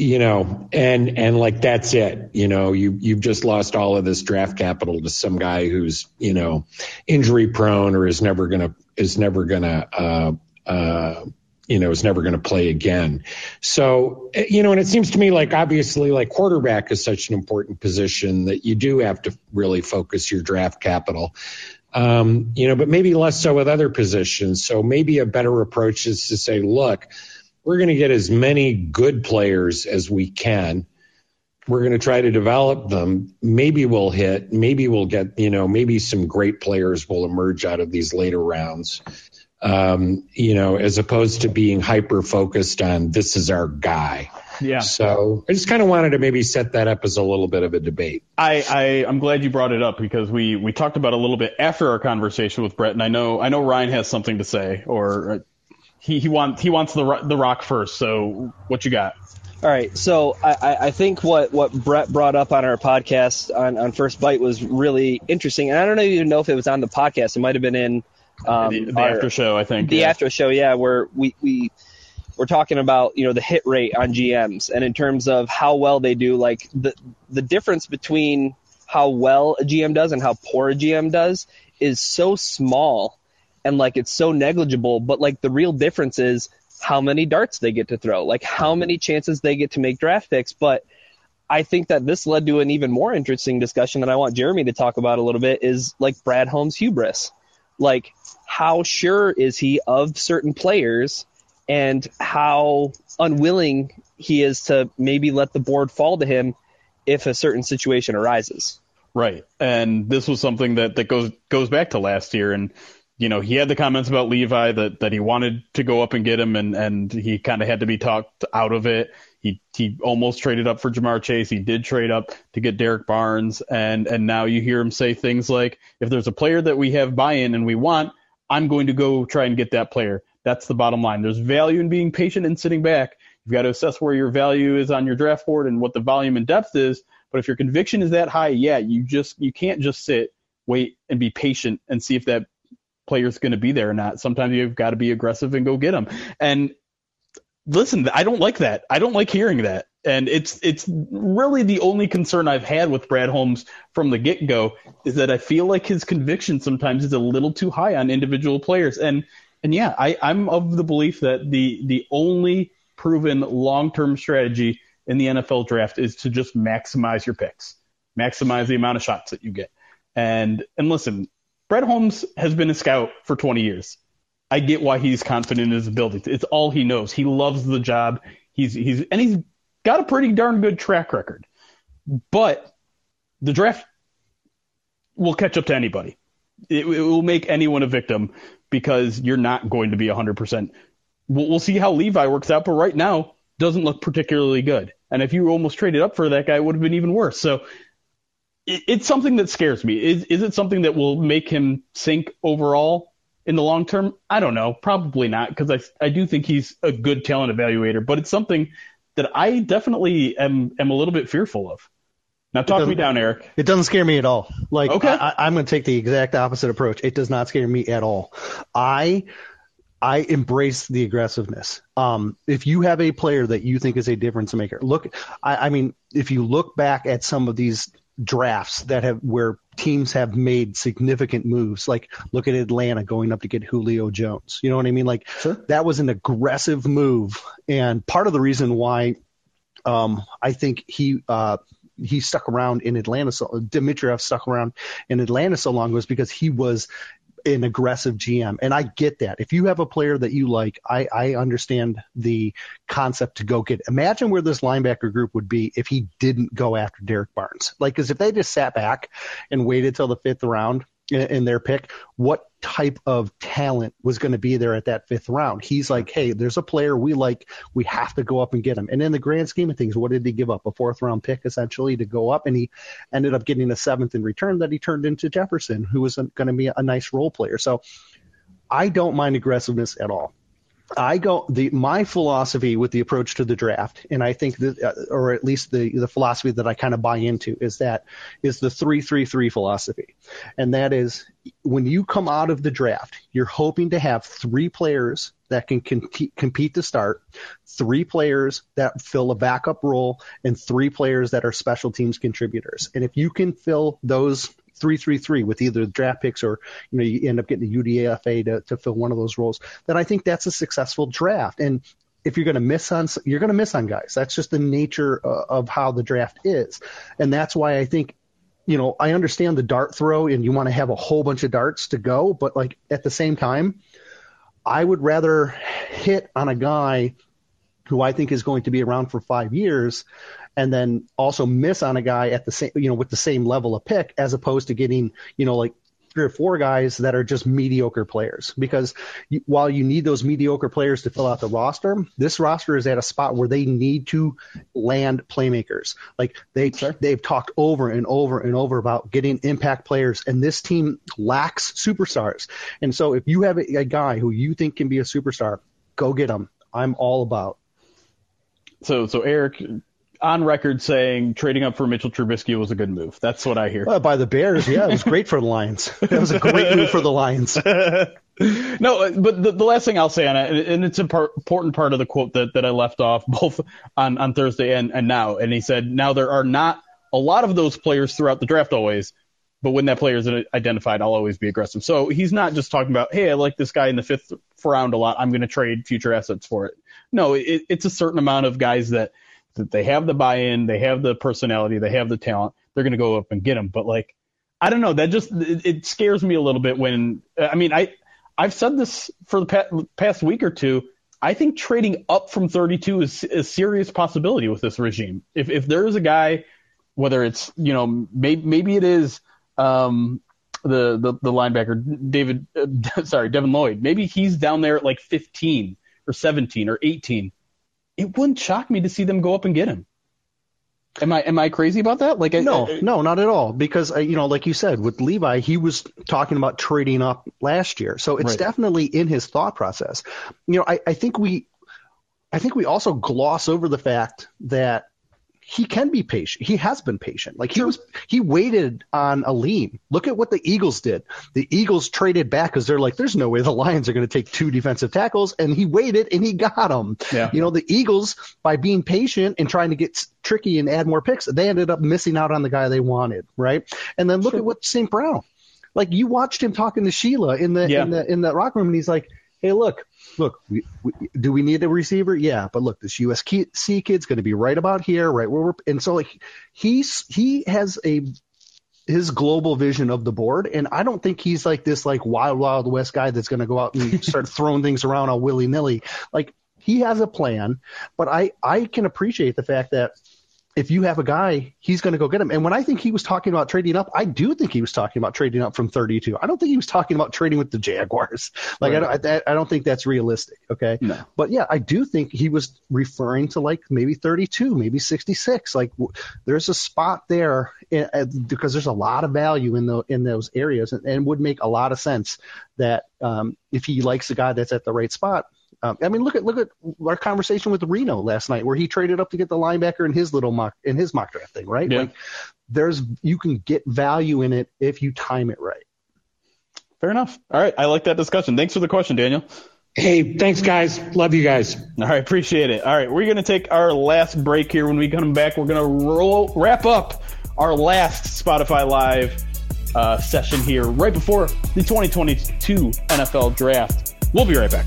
you know, and and like that's it. You know, you you've just lost all of this draft capital to some guy who's you know injury prone or is never gonna is never gonna uh, uh, you know is never gonna play again. So you know, and it seems to me like obviously like quarterback is such an important position that you do have to really focus your draft capital. Um, you know, but maybe less so with other positions. So maybe a better approach is to say, look, we're going to get as many good players as we can we're going to try to develop them. Maybe we'll hit. Maybe we'll get. You know, maybe some great players will emerge out of these later rounds. Um, you know, as opposed to being hyper focused on this is our guy. Yeah. So I just kind of wanted to maybe set that up as a little bit of a debate. I, I I'm glad you brought it up because we we talked about it a little bit after our conversation with Brett, and I know I know Ryan has something to say, or uh, he he wants he wants the the rock first. So what you got? All right, so I, I- I think what, what Brett brought up on our podcast on, on First Bite was really interesting, and I don't even know if it was on the podcast. It might have been in um, the, the our- after show, I think. the yeah. after show, yeah, where we we we're talking about you know the hit rate on GMs and in terms of how well they do, like the the difference between how well a GM does and how poor a GM does is so small and like it's so negligible, but like the real difference is how many darts they get to throw, like how many chances they get to make draft picks, but I think that this led to an even more interesting discussion that I want Jeremy to talk about a little bit is like Brad Holmes' hubris. Like, how sure is he of certain players and how unwilling he is to maybe let the board fall to him if a certain situation arises? Right. And this was something that, that goes goes back to last year and you know, he had the comments about Levi that, that he wanted to go up and get him and, and he kind of had to be talked out of it. He he almost traded up for Ja'Marr Chase. He did trade up to get Derrick Barnes and and now you hear him say things like if there's a player that we have buy-in and we want, I'm going to go try and get that player. That's the bottom line. There's value in being patient and sitting back. You've got to assess where your value is on your draft board and what the volume and depth is. But if your conviction is that high, yeah, you just you can't just sit, wait, and be patient and see if that player's going to be there or not. Sometimes you've got to be aggressive and go get them. And listen, I don't like that. I don't like hearing that. And it's it's really the only concern I've had with Brad Holmes from the get go is that I feel like his conviction sometimes is a little too high on individual players. And and yeah, I, I'm of the belief that the the only proven long term strategy in the NFL draft is to just maximize your picks, maximize the amount of shots that you get. And and listen, Brett Holmes has been a scout for 20 years. I get why he's confident in his abilities. It's all he knows. He loves the job. He's he's and he's got a pretty darn good track record. But the draft will catch up to anybody. It, it will make anyone a victim because you're not going to be 100%. We'll, we'll see how Levi works out, but right now doesn't look particularly good. And if you almost traded up for that guy, it would have been even worse. So it, it's something that scares me. Is, is it something that will make him sink overall in the long term? I don't know. Probably not because I, I do think he's a good talent evaluator, but it's something that I definitely am, am a little bit fearful of. Now talk me down, Eric. It doesn't scare me at all. Like, Okay. I, I'm going to take the exact opposite approach. It does not scare me at all. I I embrace the aggressiveness. Um, if you have a player that you think is a difference maker, look. I, I mean, if you look back at some of these drafts that have where teams have made significant moves, like look at Atlanta going up to get Julio Jones. You know what I mean? Like sure. that was an aggressive move, and part of the reason why um, I think he uh, he stuck around in Atlanta. So Dimitroff stuck around in Atlanta so long was because he was an aggressive GM, and I get that. If you have a player that you like, I, I understand the concept to go get. Imagine where this linebacker group would be if he didn't go after Derrick Barnes. Like, because if they just sat back and waited till the fifth round in, their pick, what type of talent was going to be there at that fifth round? He's like, hey, there's a player we like. We have to go up and get him. And in the grand scheme of things, what did he give up? A fourth round pick essentially to go up, and he ended up getting a seventh in return that he turned into Jefferson, who was going to be a nice role player. So I don't mind aggressiveness at all. I go the my philosophy with the approach to the draft, and I think that, uh, or at least the the philosophy that I kind of buy into is that is the three three three philosophy, and that is when you come out of the draft, you're hoping to have three players that can compete, compete to start, three players that fill a backup role, and three players that are special teams contributors. And if you can fill those three three three with either draft picks or you know you end up getting the UDFA to, to fill one of those roles, then I think that's a successful draft. And if you're going to miss on, you're going to miss on guys. That's just the nature uh, of how the draft is, and that's why I think you know, I understand the dart throw and you want to have a whole bunch of darts to go, but like at the same time, I would rather hit on a guy who I think is going to be around for five years and then also miss on a guy at the same, you know, with the same level of pick as opposed to getting, you know, like three or four guys that are just mediocre players. Because you, while you need those mediocre players to fill out the roster, this roster is at a spot where they need to land playmakers. Like they they've talked over and over and over about getting impact players, and this team lacks superstars. And so if you have a, a guy who you think can be a superstar, go get him. I'm all about. So so Eric on record saying trading up for Mitchell Trubisky was a good move. That's what I hear. Uh, by the Bears, yeah, it was great for the Lions. It was a great move for the Lions. no, but the, the last thing I'll say on it, and it's an important part of the quote that, that I left off both on, on Thursday and, and now. And he said, now there are not a lot of those players throughout the draft always, but when that player is identified, I'll always be aggressive. So he's not just talking about, hey, I like this guy in the fifth round a lot. I'm going to trade future assets for it. No, it, it's a certain amount of guys that – that they have the buy-in, they have the personality, they have the talent. They're going to go up and get them. But like, I don't know. That just it, it scares me a little bit when I mean I I've said this for the past, past week or two. I think trading up from 32 is a serious possibility with this regime. If if there is a guy, whether it's you know maybe maybe it is um, the, the the linebacker David, uh, sorry Devin Lloyd, maybe he's down there at like 15 or 17 or 18 it wouldn't shock me to see them go up and get him. Am I am I crazy about that? Like no, I, I, no, not at all. Because uh, you know, like you said, with Levi, he was talking about trading up last year, so it's Right. definitely in his thought process. You know, I, I think we, I think we also gloss over the fact that he can be patient. He has been patient. Like he was, he waited on Alim. Look at what the Eagles did. The Eagles traded back because they're like, there's no way the Lions are going to take two defensive tackles, and he waited and he got them. Yeah. You know, the Eagles by being patient and trying to get tricky and add more picks, they ended up missing out on the guy they wanted, right? And then look at what St. Brown. Like you watched him talking to Sheila in the Yeah. in the in the rock room, and he's like, "Hey, look, look, we, we, do we need a receiver? Yeah, but look, this USC kid's going to be right about here, right where we're." And so like he's he has a his global vision of the board, and I don't think he's like this like wild wild west guy that's going to go out and start throwing things around all willy nilly. Like he has a plan, but I I can appreciate the fact that if you have a guy, he's going to go get him. And when I think he was talking about trading up, I do think he was talking about trading up from 32. I don't think he was talking about trading with the Jaguars. Like I, don't, I, I don't think that's realistic. Okay. No. But yeah, I do think he was referring to like maybe 32, maybe 66. Like w- there's a spot there in, uh, because there's a lot of value in the in those areas, and, and would make a lot of sense that um, if he likes a guy that's at the right spot. Um, I mean, look at look at our conversation with Reno last night, where he traded up to get the linebacker in his little mock in his mock draft thing, right? Yeah. Like, there's you can get value in it if you time it right. Fair enough. All right, I like that discussion. Thanks for the question, Daniel. Hey, thanks, guys. Love you guys. All right, appreciate it. All right, we're going to take our last break here. When we come back, we're going to roll wrap up our last Spotify Live uh, session here right before the 2022 NFL Draft. We'll be right back.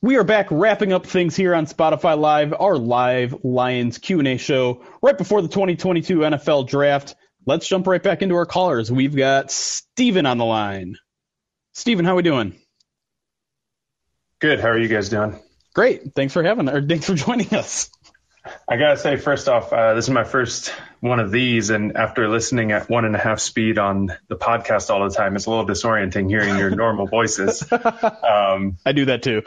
We are back wrapping up things here on Spotify Live, our live Lions Q&A show right before the 2022 NFL Draft. Let's jump right back into our callers. We've got Steven on the line. Steven, how are we doing? Good. How are you guys doing? Great. Thanks for having or thanks for joining us. I gotta say, first off, uh, this is my first one of these, and after listening at one and a half speed on the podcast all the time, it's a little disorienting hearing your normal voices. Um, I do that too.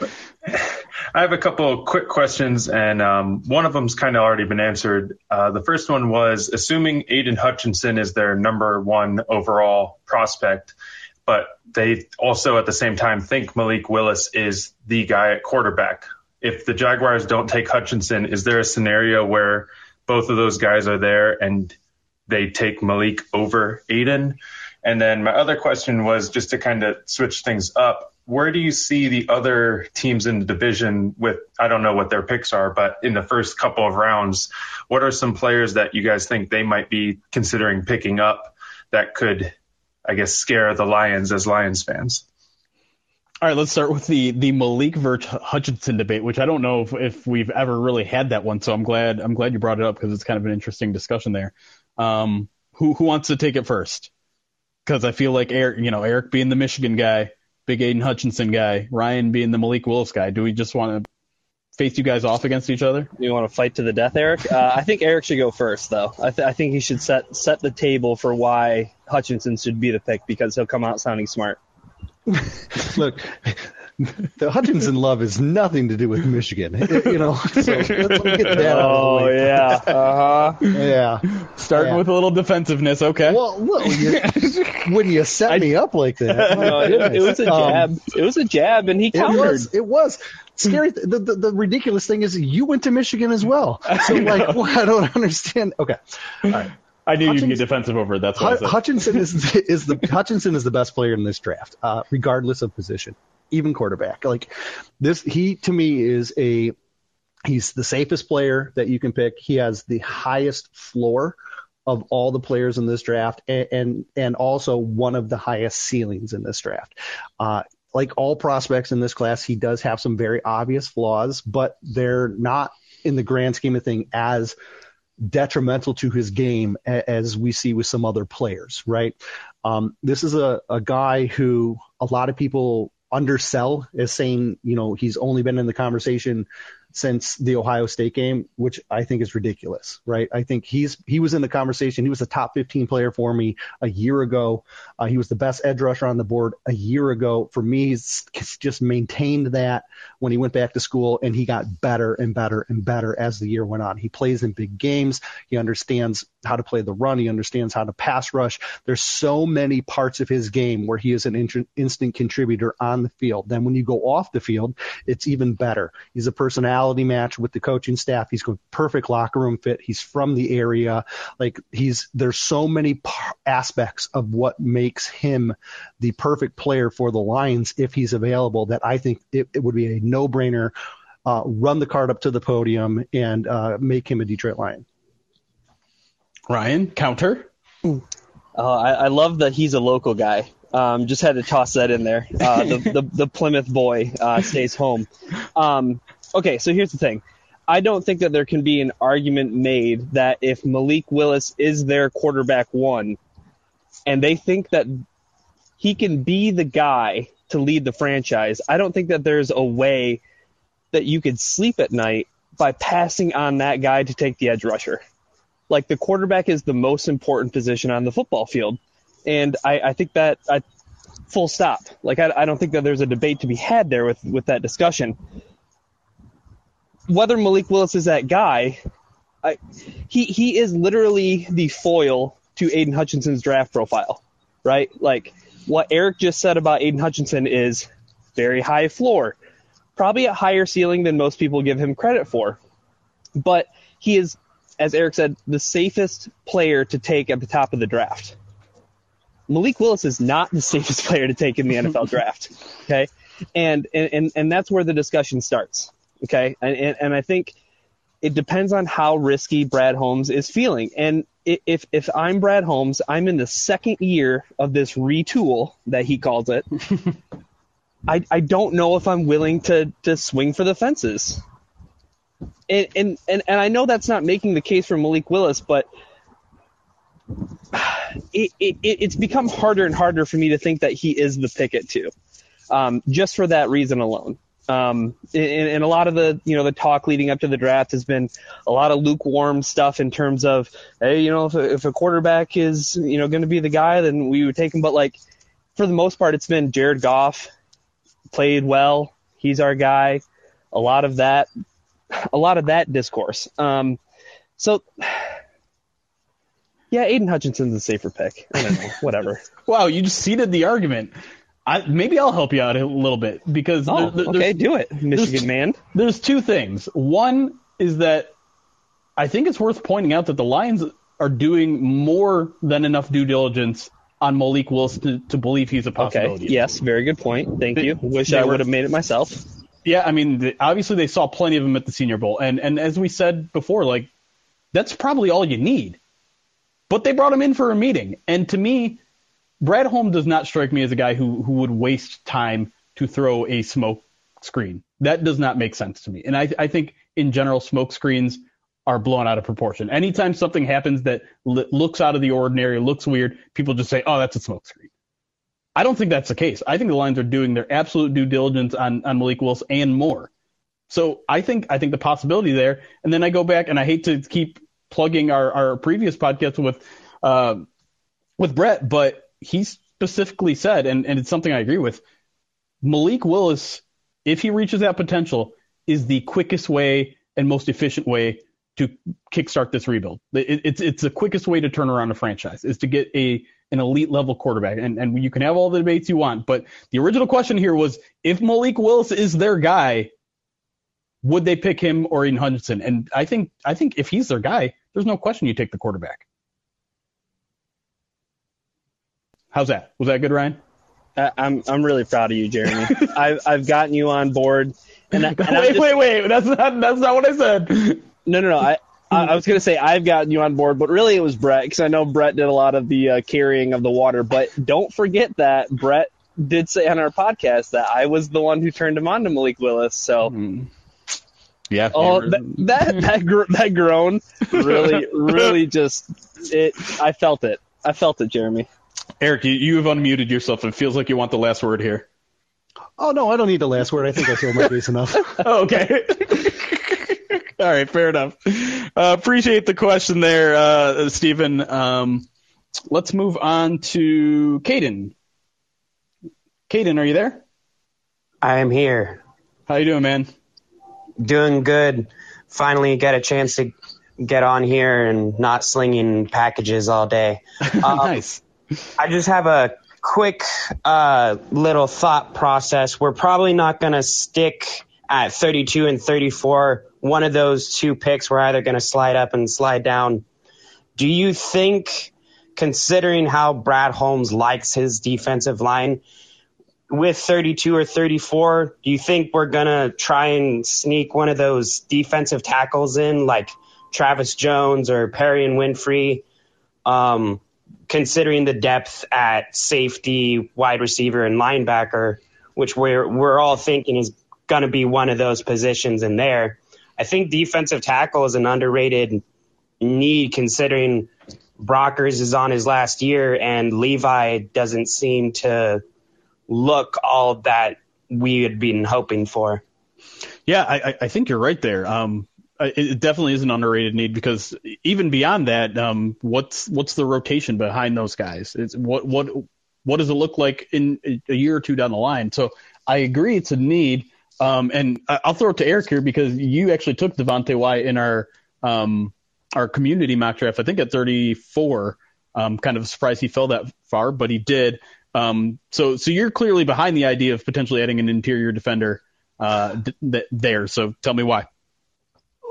I have a couple of quick questions, and um, one of them's kind of already been answered. Uh, the first one was assuming Aidan Hutchinson is their number one overall prospect, but they also at the same time think Malik Willis is the guy at quarterback. If the Jaguars don't take Hutchinson, is there a scenario where both of those guys are there and they take Malik over Aidan? And then my other question was just to kind of switch things up. Where do you see the other teams in the division with, I don't know what their picks are, but in the first couple of rounds, what are some players that you guys think they might be considering picking up that could, I guess, scare the Lions as Lions fans? All right, let's start with the the Malik versus Hutchinson debate, which I don't know if, if we've ever really had that one. So I'm glad I'm glad you brought it up because it's kind of an interesting discussion there. Um, who who wants to take it first? Because I feel like Eric, you know, Eric being the Michigan guy, Big Aidan Hutchinson guy, Ryan being the Malik Willis guy. Do we just want to face you guys off against each other? You want to fight to the death, Eric? Uh, I think Eric should go first, though. I, th- I think he should set set the table for why Hutchinson should be the pick because he'll come out sounding smart. Look, the Hutchinson love has nothing to do with Michigan. You know, so let's get that out of the Oh way. yeah, uh huh. Yeah. Starting Yeah. with a little defensive,ness, okay? Well, look, when you, when you set me up like that, No, it, it was a goodness. Um, jab. it was a jab, and he It countered. was. It was. Scary. The, the, the ridiculous thing is, you went to Michigan as well. So, like, well, I don't understand. Okay. All right. I knew you'd get defensive over it. That's what I said. Hutchinson is is the Hutchinson is the best player in this draft, uh, regardless of position, even quarterback. Like this, he to me is a he's the safest player that you can pick. He has the highest floor of all the players in this draft, and and, and also one of the highest ceilings in this draft. Uh, like all prospects in this class, he does have some very obvious flaws, but they're not in the grand scheme of thing as detrimental to his game as we see with some other players, right? Um, this is a, a guy who a lot of people undersell as saying, you know, he's only been in the conversation since the Ohio State game, which I think is ridiculous, right? I think he's he was in the conversation. He was a top 15 player for me a year ago. Uh, he was the best edge rusher on the board a year ago. For me, he's just maintained that when he went back to school, and he got better and better and better as the year went on. He plays in big games. He understands how to play the run. He understands how to pass rush. There's so many parts of his game where he is an instant contributor on the field. Then when you go off the field, it's even better. He's a personality match with the coaching staff. He's a perfect locker room fit. He's from the area. Like he's there's so many par- aspects of what makes him the perfect player for the Lions if he's available that I think it, it would be a no-brainer. Uh, run the card up to the podium and uh, make him a Detroit Lion. Ryan, counter. Uh, I, I love that he's a local guy. Um, just had to toss that in there. Uh, the, the the Plymouth boy uh, stays home. Um, okay, so here's the thing. I don't think that there can be an argument made that if Malik Willis is their quarterback one, and they think that he can be the guy to lead the franchise, I don't think that there's a way that you could sleep at night by passing on that guy to take the edge rusher like the quarterback is the most important position on the football field. And I, I think that I, full stop. Like I, I don't think that there's a debate to be had there with, with that discussion. Whether Malik Willis is that guy, I, he he is literally the foil to Aidan Hutchinson's draft profile, right? Like what Eric just said about Aidan Hutchinson is very high floor, probably a higher ceiling than most people give him credit for. But he is as Eric said, the safest player to take at the top of the draft. Malik Willis is not the safest player to take in the NFL draft. Okay. And, and, and that's where the discussion starts. Okay. And, and, and I think it depends on how risky Brad Holmes is feeling. And if, if I'm Brad Holmes, I'm in the second year of this retool that he calls it. I, I don't know if I'm willing to, to swing for the fences and, and and and I know that's not making the case for Malik Willis, but it, it it's become harder and harder for me to think that he is the picket too, um, just for that reason alone. Um, and, and a lot of the you know the talk leading up to the draft has been a lot of lukewarm stuff in terms of hey you know if a, if a quarterback is you know going to be the guy then we would take him. But like for the most part it's been Jared Goff played well. He's our guy. A lot of that a lot of that discourse. Um, so yeah Aidan Hutchinson's a safer pick. I don't know. Whatever. Wow you just ceded the argument I, maybe I'll help you out a little bit because oh, there, there, okay do it Michigan there's, man there's two things one is that I think it's worth pointing out that the Lions are doing more than enough due diligence on Malik Willis to, to believe he's a possibility. Okay. Yes, very good point. Thank they, you. Wish I would have made it myself. Yeah, I mean, the, obviously they saw plenty of him at the Senior Bowl, and and as we said before, like that's probably all you need. But they brought him in for a meeting, and to me, Brad Holmes does not strike me as a guy who who would waste time to throw a smoke screen. That does not make sense to me, and I I think in general smoke screens are blown out of proportion. Anytime something happens that l- looks out of the ordinary, looks weird, people just say, "Oh, that's a smokescreen." I don't think that's the case. I think the Lions are doing their absolute due diligence on on Malik Willis and more. So I think I think the possibility there. And then I go back and I hate to keep plugging our our previous podcast with uh, with Brett, but he specifically said, and and it's something I agree with. Malik Willis, if he reaches that potential, is the quickest way and most efficient way to kickstart this rebuild. It, it's it's the quickest way to turn around a franchise is to get a an elite level quarterback. And and you can have all the debates you want, but the original question here was if Malik Willis is their guy, would they pick him or Aidan Hutchinson? And I think I think if he's their guy, there's no question you take the quarterback. How's that? Was that good, Ryan? I'm I'm really proud of you, Jeremy. I've I've gotten you on board. And, I, and wait, just, wait, wait. That's not that's not what I said. No, no, no. I, I was going to say I've gotten you on board, but really it was Brett because I know Brett did a lot of the uh, carrying of the water. But don't forget that Brett did say on our podcast that I was the one who turned him on to Malik Willis. So. Mm. Yeah. Oh, that that that, gr- that groan really, really just it. I felt it. I felt it, Jeremy. Eric, you, you have unmuted yourself. It feels like you want the last word here. Oh no, I don't need the last word. I think I feel my case enough. oh, okay. All right, fair enough. Uh, appreciate the question there, uh, Stephen. Um, let's move on to Caden. Caden, are you there? I am here. How you doing, man? Doing good. Finally, get a chance to get on here and not slinging packages all day. Um, nice. I just have a quick uh, little thought process. We're probably not going to stick at 32 and 34 one of those two picks we're either going to slide up and slide down. Do you think, considering how Brad Holmes likes his defensive line, with 32 or 34, do you think we're going to try and sneak one of those defensive tackles in, like Travis Jones or Perrion Winfrey, um, considering the depth at safety, wide receiver, and linebacker, which we're, we're all thinking is going to be one of those positions in there? I think defensive tackle is an underrated need considering Brockers is on his last year and Levi doesn't seem to look all that we had been hoping for. Yeah, I, I think you're right there. Um, it definitely is an underrated need because even beyond that, um, what's what's the rotation behind those guys? It's what what what does it look like in a year or two down the line? So I agree, it's a need. Um, and I'll throw it to Eric here because you actually took Devonte Wyatt in our um, our community mock draft. I think at 34. Um, kind of surprised he fell that far, but he did. Um, so so you're clearly behind the idea of potentially adding an interior defender uh, there. So tell me why.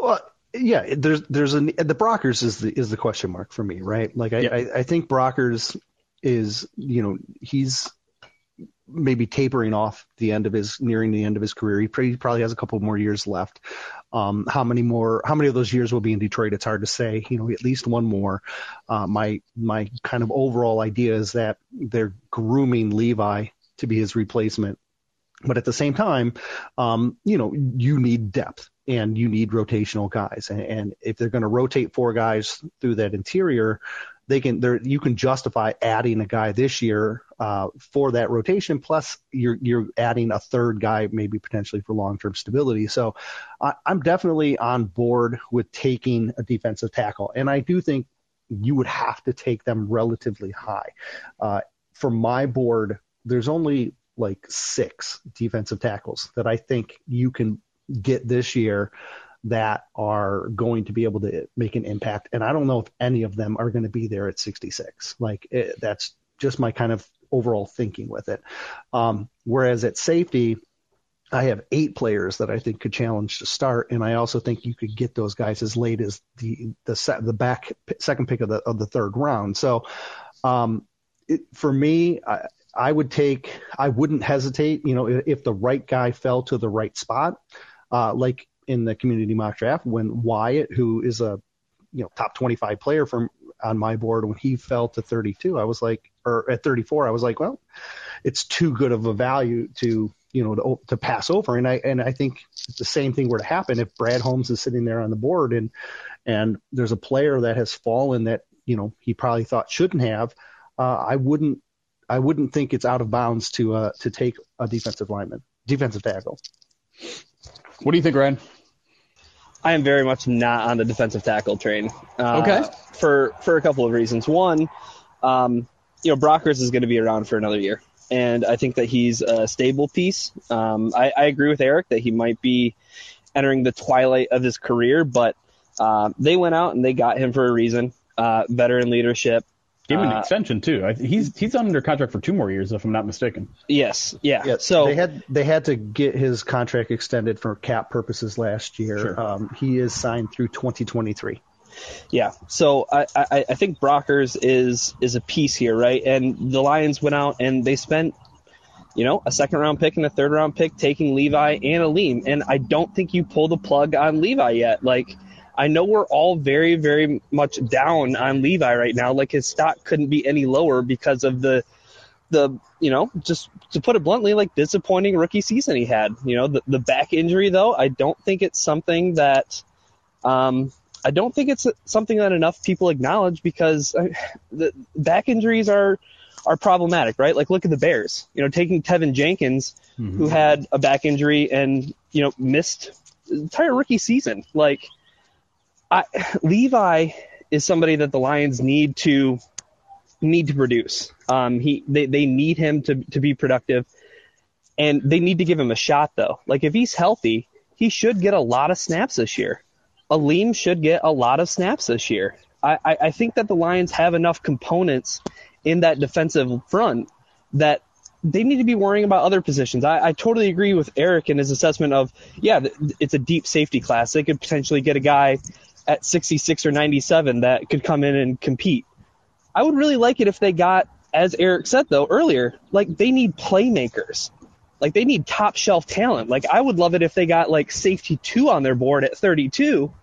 Well, yeah, there's there's a the Brockers is the is the question mark for me, right? Like I yep. I, I think Brockers is you know he's maybe tapering off the end of his nearing the end of his career. He probably has a couple more years left. Um, how many more? How many of those years will be in Detroit? It's hard to say. You know, at least one more. Uh, my my kind of overall idea is that they're grooming Levi to be his replacement. But at the same time, um, you know, you need depth and you need rotational guys. And, and if they're going to rotate four guys through that interior, they can. There, you can justify adding a guy this year uh, for that rotation. Plus, you're you're adding a third guy, maybe potentially for long term stability. So, I, I'm definitely on board with taking a defensive tackle, and I do think you would have to take them relatively high. Uh, for my board, there's only like six defensive tackles that I think you can get this year that are going to be able to make an impact. And I don't know if any of them are going to be there at 66. Like it, that's just my kind of overall thinking with it. Um, whereas at safety, I have eight players that I think could challenge to start, and I also think you could get those guys as late as the the set, the back second pick of the of the third round. So, um, it, for me, I, I would take, I wouldn't hesitate. You know, if, if the right guy fell to the right spot, uh, like in the community mock draft when Wyatt, who is a you know top 25 player from on my board, when he fell to 32, I was like, or at 34, I was like, well, it's too good of a value to you know to, to pass over. And I and I think the same thing were to happen if Brad Holmes is sitting there on the board and and there's a player that has fallen that you know he probably thought shouldn't have. Uh, I wouldn't I wouldn't think it's out of bounds to uh, to take a defensive lineman, defensive tackle. What do you think, Ryan? I am very much not on the defensive tackle train. Uh, Okay. For for a couple of reasons. One, um, you know, Brockers is going to be around for another year, and I think that he's a stable piece. Um, I, I agree with Eric that he might be entering the twilight of his career, but uh, they went out and they got him for a reason. Uh, veteran leadership. Gave him an Uh, extension too. I, he's he's under contract for two more years, if I'm not mistaken. Yes, yeah. Yeah, so they had they had to get his contract extended for cap purposes last year. Sure. Um, he is signed through 2023. Yeah. So I, I, I think Brockers is is a piece here, right? And the Lions went out and they spent, you know, a second round pick and a third round pick taking Levi and Alim. And I don't think you pull the plug on Levi yet. Like I know we're all very, very much down on Levi right now. Like his stock couldn't be any lower because of the the you know just to put it bluntly like disappointing rookie season he had. You know the, the back injury though i don't think it's something that um i don't think it's something that enough people acknowledge because uh, the back injuries are are problematic right? Like look at the bears. You know taking teven jenkins who had a back injury and you know missed entire rookie season. Like I, levi is somebody that the lions need to need to produce. Um, he they, they need him to to be productive, and they need to give him a shot though. Like if he's healthy, he should get a lot of snaps this year. Alim should get a lot of snaps this year. I, I, I think that the Lions have enough components in that defensive front that they need to be worrying about other positions. I, I totally agree with Eric in his assessment of, yeah, it's a deep safety class. They could potentially get a guy at 66 or 97 that could come in and compete. I would really like it if they got, as Eric said though earlier, like they need playmakers. Like they need top shelf talent. Like I would love it if they got like safety two on their board at 32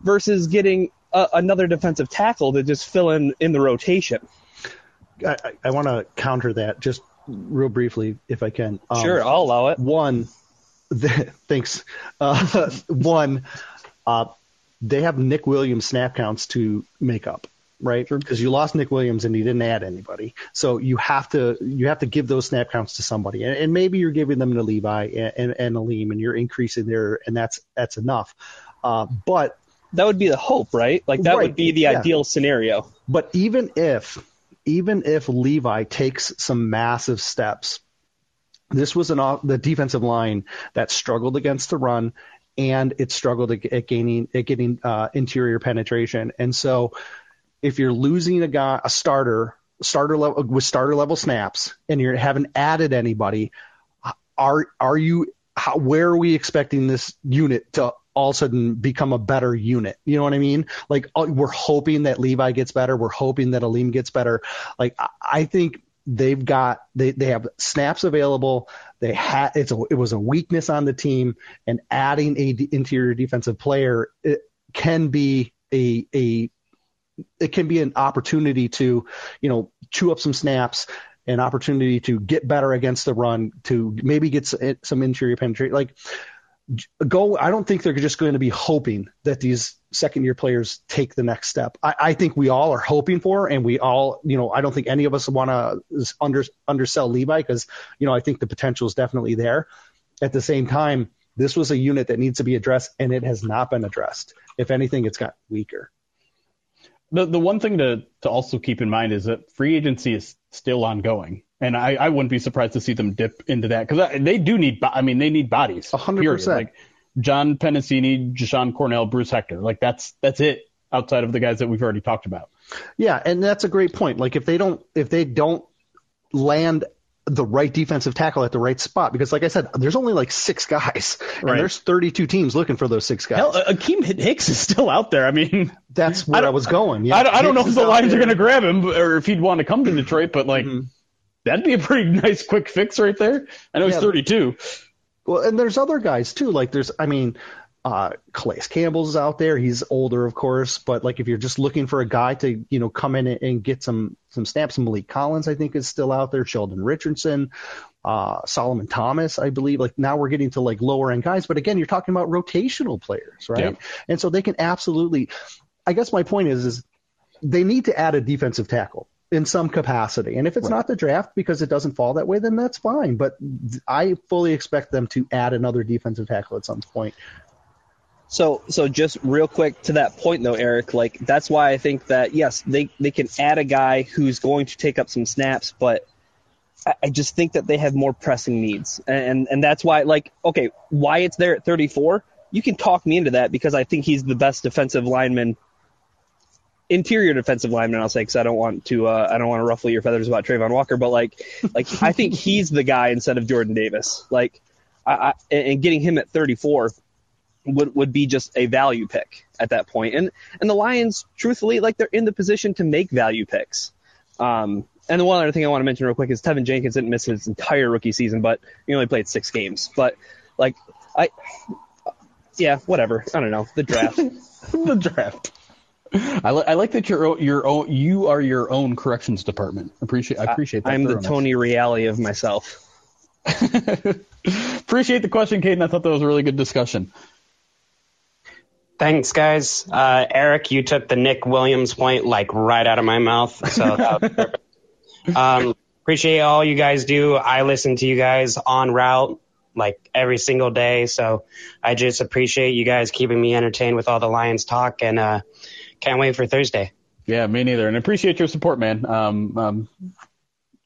versus getting a, another defensive tackle to just fill in in the rotation. I, I, I want to counter that just real briefly, if I can. Um, Sure, I'll allow it. One, thanks. Uh, one, uh, they have Nick Williams snap counts to make up, right? Because you lost Nick Williams and you didn't add anybody, so you have to you have to give those snap counts to somebody, and, and maybe you're giving them to Levi and, and, and Alim, and you're increasing their, and that's that's enough. Uh, but that would be the hope, right? Like that Right, would be the yeah. ideal scenario. But even if even if Levi takes some massive steps, this was an off, the defensive line that struggled against the run and it struggled at, gaining at getting uh, interior penetration. And so if you're losing a guy a starter starter level with starter level snaps and you haven't added anybody, are are you how, where are we expecting this unit to all of a sudden become a better unit? You know what I mean? Like uh, we're hoping that Levi gets better. We're hoping that Alim gets better. Like I, I think they've got they, they have snaps available. They had it's a, it was a weakness on the team, and adding a d- interior defensive player it can be a a it can be an opportunity to you know chew up some snaps an opportunity to get better against the run to maybe get some interior penetration like go. I don't think they're just going to be hoping that these second year players take the next step. I, I think we all are hoping for, and we all, you know, I don't think any of us want to under undersell Levi because, you know, I think the potential is definitely there. At the same time, this was a unit that needs to be addressed, and it has not been addressed. If anything, it's got weaker. The the one thing to to also keep in mind is that free agency is still ongoing, and I, I wouldn't be surprised to see them dip into that because they do need. I mean, they need bodies. hundred percent. Like John Penisini, Jashon Cornell, Bruce Hector. Like that's that's it outside of the guys that we've already talked about. Yeah, and that's a great point. Like if they don't if they don't land the right defensive tackle at the right spot, because like I said, there's only like six guys, Right. and there's 32 teams looking for those six guys. Hell, uh, Akiem Hicks is still out there. I mean, that's where I, was going. Yeah, I don't, I don't know if the Lions are going to grab him or if he'd want to come to Detroit, but like mm-hmm. That'd be a pretty nice quick fix right there. I know he's 32. Well, and there's other guys too. Like there's, I mean, uh, Calais Campbell's out there. He's older, of course, but like if you're just looking for a guy to, you know, come in and, and get some some snaps, Maliek Collins, I think is still out there. Sheldon Richardson, uh, Solomon Thomas, I believe. Like now we're getting to like lower end guys, but again, you're talking about rotational players, right? Yeah. And so they can absolutely. I guess my point is, is they need to add a defensive tackle in some capacity. And if it's not the draft because it doesn't fall that way, then that's fine. But I fully expect them to add another defensive tackle at some point. So, so just real quick to that point though, Eric, like that's why I think that yes, they they can add a guy who's going to take up some snaps, but I, I just think that they have more pressing needs, and and that's why like okay, why it's there at 34, you can talk me into that because I think he's the best defensive lineman, interior defensive lineman. I'll say because I don't want to uh, I don't want to ruffle your feathers about Travon Walker, but like like I think he's the guy instead of Jordan Davis, like. I, I, and getting him at 34 would would be just a value pick at that point. And and the Lions, truthfully, like they're in the position to make value picks. Um, and the one other thing I want to mention real quick is Teven Jenkins didn't miss his entire rookie season, but he only played six games. But like I, yeah, whatever. I don't know the draft. the draft. I, li- I like that you're o- your own. You are your own corrections department. Appreciate. I appreciate that. I'm the. Tony Reali of myself. Appreciate the question, Caden. I thought that was a really good discussion. Thanks, guys. Uh, Eric, you took the Nick Williams point like right out of my mouth. So that was perfect. um, appreciate all you guys do. I listen to you guys on route like every single day. So I just appreciate you guys keeping me entertained with all the Lions talk and uh, can't wait for Thursday. Yeah, me neither. And appreciate your support, man. Um, um,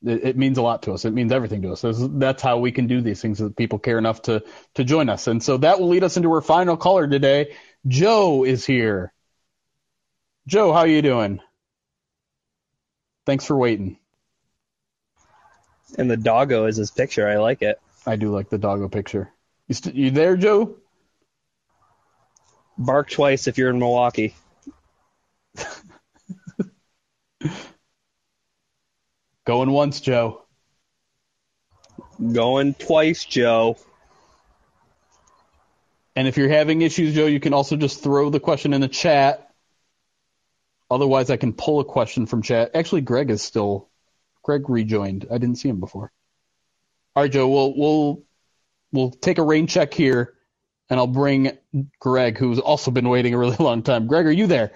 it, it means a lot to us. It means everything to us. This is- that's how we can do these things. That people care enough to to join us. And so that will lead us into our final caller today. Joe is here. Joe, how are you doing? Thanks for waiting. And the doggo is his picture. I like it. I do like the doggo picture. You, st- you there, Joe? Bark twice if you're in Milwaukee. Going once, Joe. Going twice, Joe. And if you're having issues, Joe, you can also just throw the question in the chat. Otherwise, I can pull a question from chat. Actually, Greg is still. Greg rejoined. I didn't see him before. All right, Joe. We'll we'll we'll take a rain check here, and I'll bring Greg, who's also been waiting a really long time. Greg, are you there?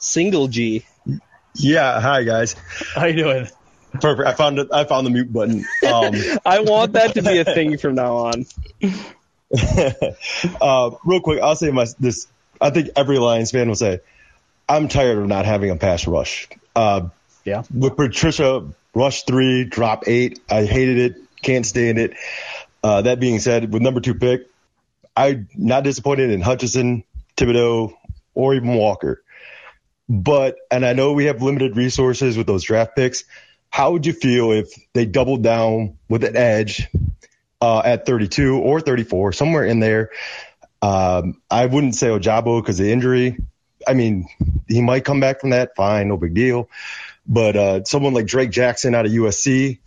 Single G. Yeah, hi guys. How you doing? Perfect. I found it. I found the mute button. Um, I want that to be a thing from now on. uh, real quick, I'll say my this. I think every Lions fan will say, "I'm tired of not having a pass rush." Uh, yeah. With Patricia, rush three, drop eight. I hated it. Can't stand it. Uh, that being said, with number two pick, I'm not disappointed in Hutchinson, Thibodeaux, or even Walker. But, and I know we have limited resources with those draft picks. How would you feel if they doubled down with an edge uh, at 32 or 34, somewhere in there? Um, I wouldn't say Ojabo because of injury. I mean, he might come back from that. Fine, no big deal. But uh, someone like Drake Jackson out of USC,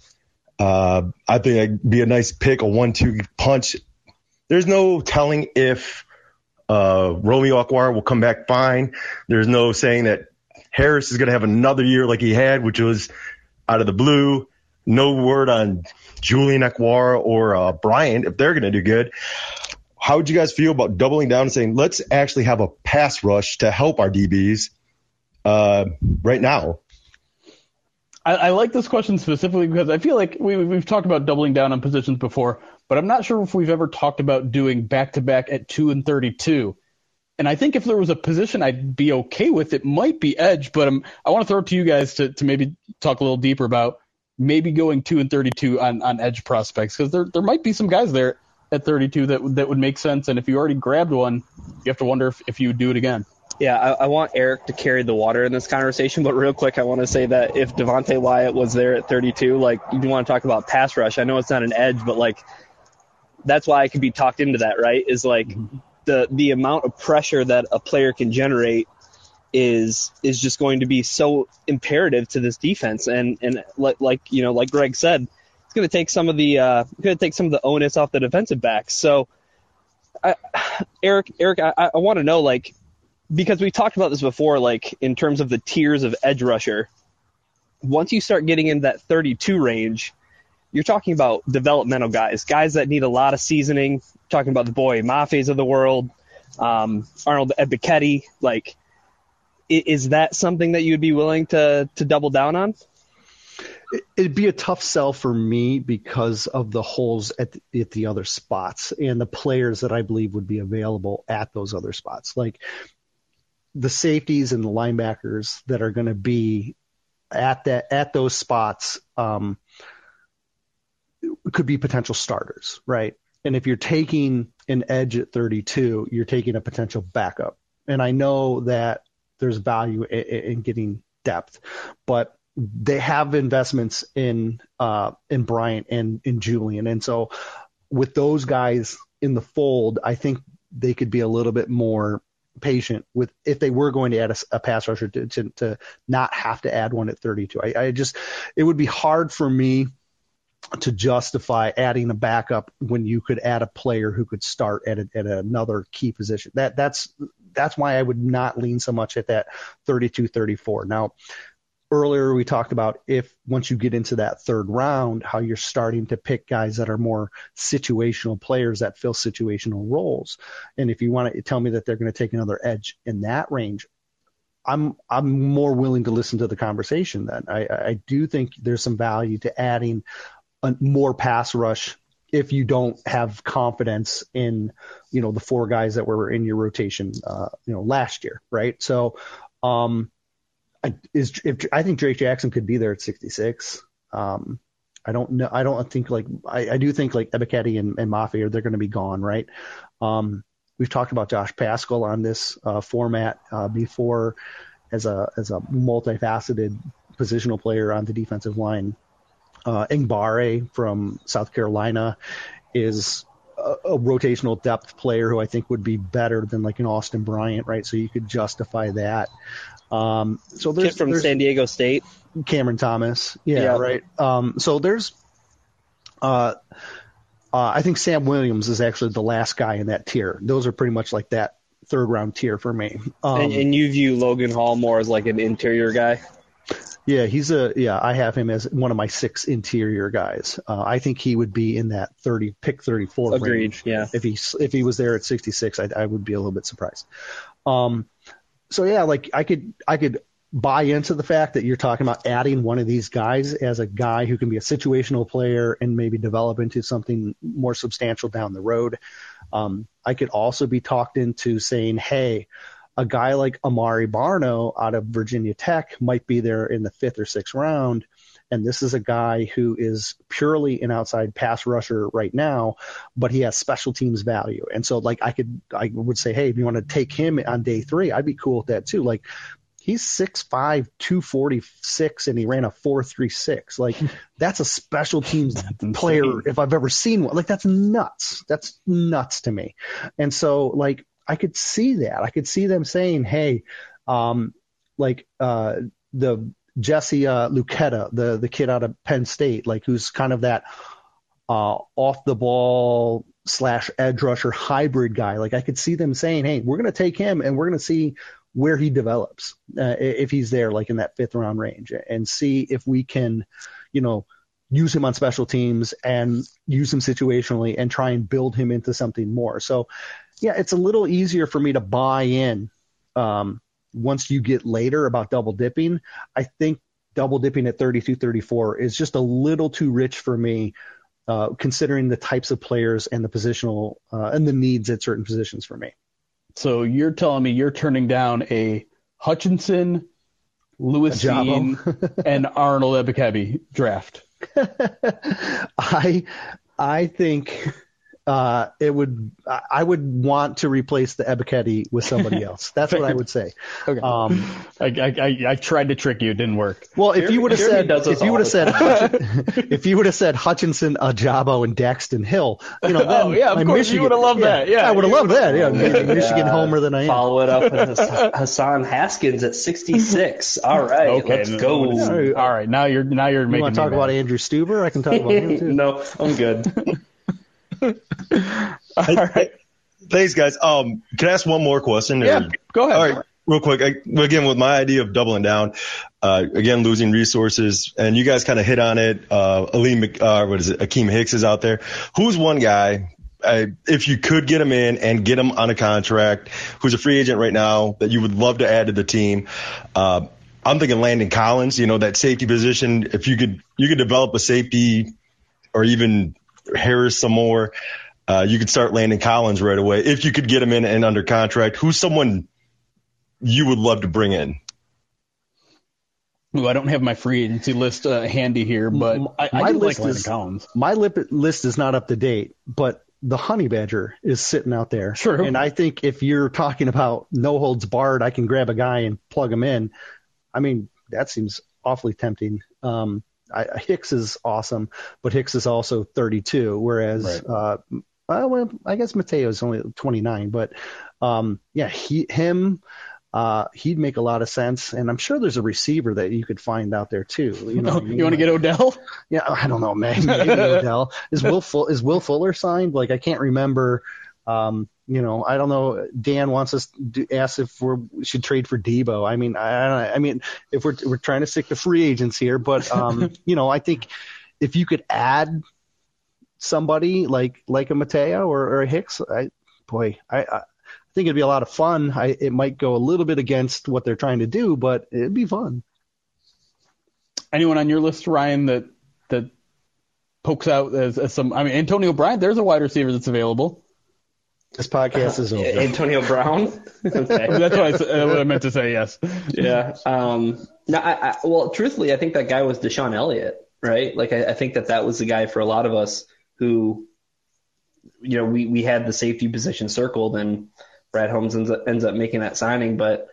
uh, I think it'd be a nice pick, a one-two punch. There's no telling if uh, Romeo Okwara will come back fine. There's no saying that Harris is going to have another year like he had, which was out of the blue. no word on Julian Okwara or uh, Bryant if they're going to do good. How would you guys feel about doubling down and saying, let's actually have a pass rush to help our DBs uh, right now? I, I, like this question specifically because I feel like we, we've talked about doubling down on positions before, but I'm not sure if we've ever talked about doing back to back at 2 and 32. And I think if there was a position I'd be okay with, it might be edge, but I'm, I want to throw it to you guys to, to maybe talk a little deeper about maybe going 2 and 32 on, on edge prospects because there, there might be some guys there at 32 that, that would make sense. And if you already grabbed one, you have to wonder if, if you would do it again. Yeah, I, I, want Eric to carry the water in this conversation, but real quick, I want to say that if Devonte Wyatt was there at 32, like you want to talk about pass rush. I know it's not an edge, but like that's why I could be talked into that, right? Is like mm-hmm. the the amount of pressure that a player can generate is is just going to be so imperative to this defense, and and like like you know like Greg said, it's going to take some of the uh, going to take some of the onus off the defensive backs. So, I, Eric, Eric, I, I want to know like because we talked about this before, like in terms of the tiers of edge rusher. Once you start getting in that 32 range, you're talking about developmental guys, guys that need a lot of seasoning. Talking about the Boye Mafes of the world, um, Arnold Ebiketie. Like, is that something that you'd be willing to to double down on? It'd be a tough sell for me because of the holes at the, at the other spots and the players that I believe would be available at those other spots. Like the safeties and the linebackers that are going to be at that at those spots um, could be potential starters, right? And if you're taking an edge at 32, you're taking a potential backup. And I know that there's value in, in getting depth, but they have investments in uh, in Bryant and in Julian, and so with those guys in the fold, I think they could be a little bit more patient with if they were going to add a, a pass rusher to, to, to, not have to add one at 32. I, I just it would be hard for me to justify adding a backup when you could add a player who could start at, a, at another key position. That that's that's why I would not lean so much at that 32 34. Now, earlier we talked about if once you get into that third round, how you're starting to pick guys that are more situational players that fill situational roles. And if you want to tell me that they're going to take another edge in that range, I'm I'm more willing to listen to the conversation. Then I, I do think there's some value to adding a more pass rush if you don't have confidence in you know the four guys that were in your rotation uh, you know last year, right? So um, I, is if I think Drake Jackson could be there at 66. Um, I don't know. I don't think like I, I do think like Ebiketie and, and Mafe are they're going to be gone, right? Um, we've talked about Josh Paschal on this uh, format uh, before as a as a multifaceted positional player on the defensive line. Uh, Enagbare from South Carolina is a, a, rotational depth player who I think would be better than like an Austin Bryant, right? So you could justify that. Um, so there's Kid from there's San Diego State, Cameron Thomas. Yeah, yeah. right. Um, so there's, uh, uh, I think Sam Williams is actually the last guy in that tier. Those are pretty much like that third round tier for me. Um, and, and, you view Logan Hall more as like an interior guy. Yeah, he's a yeah. I have him as one of my six interior guys. Uh, I think he would be in that thirty pick thirty four Agreed. range. Yeah. If he if he was there at sixty six, I, I would be a little bit surprised. Um, so yeah, like I could I could buy into the fact that you're talking about adding one of these guys as a guy who can be a situational player and maybe develop into something more substantial down the road. Um, I could also be talked into saying, hey, a guy like Amare Barno out of Virginia Tech might be there in the fifth or sixth round. And this is a guy who is purely an outside pass rusher right now, but he has special teams value. And so, like, I could, I would say, hey, if you want to take him on day three, I'd be cool with that too. Like, he's 6'5, 246, and he ran a 4.36. Like, that's a special teams player if I've ever seen one. Like, that's nuts. That's nuts to me. And so, like, I could see that. I could see them saying, hey, um, like, uh, the Jesse uh, Luketa, the the kid out of Penn State, like who's kind of that uh, off the ball slash edge rusher hybrid guy. Like I could see them saying, "Hey, we're going to take him and we're going to see where he develops uh, if he's there, like in that fifth round range, and see if we can, you know, use him on special teams and use him situationally and try and build him into something more. So, yeah, it's a little easier for me to buy in um, once you get later about double dipping. I think double dipping at 32 34 is just a little too rich for me. Uh, considering the types of players and the positional uh, and the needs at certain positions for me. So you're telling me you're turning down a Hutchinson, Lewis Cine, and Arnold Ebiketie draft. I I think uh, it would I would want to replace the Ebiketie with somebody else. That's what I would say. Okay. Um, I, I, I tried to trick you. It didn't work. well, if you would have said does this if you would have said. Hutch- if you would have said Hutchinson, Ojabo, and Daxton Hill, you know, then Oh, yeah, of my course, you would've loved that. Yeah, I would have loved that. Yeah, would've- maybe Michigan homer than I am. Follow it up with Hassan Haskins at 66. All right, Okay, let's no, go. no, All right, now you're now you're You making want to me talk about mad. Andrew Stueber? I can talk about him too. no, I'm good. Thanks, guys. Um, can I ask one more question? or- Yeah, go ahead. All right, real quick. I, again, with my idea of doubling down, uh, again, losing resources, and you guys kind of hit on it. Uh, Mc- uh, what is it? Akiem Hicks is out there. Who's one guy? Uh, if you could get him in and get him on a contract, who's a free agent right now that you would love to add to the team, uh, I'm thinking Landon Collins. You know that safety position. If you could, you could develop a safety, or even Harris some more. Uh, you could start Landon Collins right away if you could get him in and under contract. Who's someone you would love to bring in? Ooh, I don't have my free agency list uh, handy here, but I, I my do like list Landon is Collins. my lip, list is not up to date, but the honey badger is sitting out there. True. And I think if you're talking about no holds barred, I can grab a guy and plug him in. I mean, that seems awfully tempting. Um, I, Hicks is awesome, but Hicks is also 32, whereas Right. uh, well, I guess Mathieu is only 29, but um, yeah, he him. Uh, he'd make a lot of sense, and I'm sure there's a receiver that you could find out there too. You know, you want to get Odell? yeah, I don't know, man. Maybe Odell is Will Full, is Will Fuller signed? Like I can't remember. Um, you know, I don't know. Dan wants us to ask if we're, we should trade for Deebo. I mean, I, I, I mean, if we're we're trying to stick to free agents here, but um, you know, I think if you could add somebody like like a Mathieu or, or a Hicks, I boy, I, I think it'd be a lot of fun. I, it might go a little bit against what they're trying to do, but it'd be fun. Anyone on your list, Ryan, that that pokes out as, as some? I mean, Antonio Bryant. There's a wide receiver that's available. This podcast is over. Antonio Brown. okay. That's what I, s- uh, what I meant to say. Yes. yeah. Um, no, I, I, well, truthfully, I think that guy was DeShon Elliott, right? Like, I, I think that that was the guy for a lot of us who, you know, we, we had the safety position circled and Brad Holmes ends up, ends up making that signing. But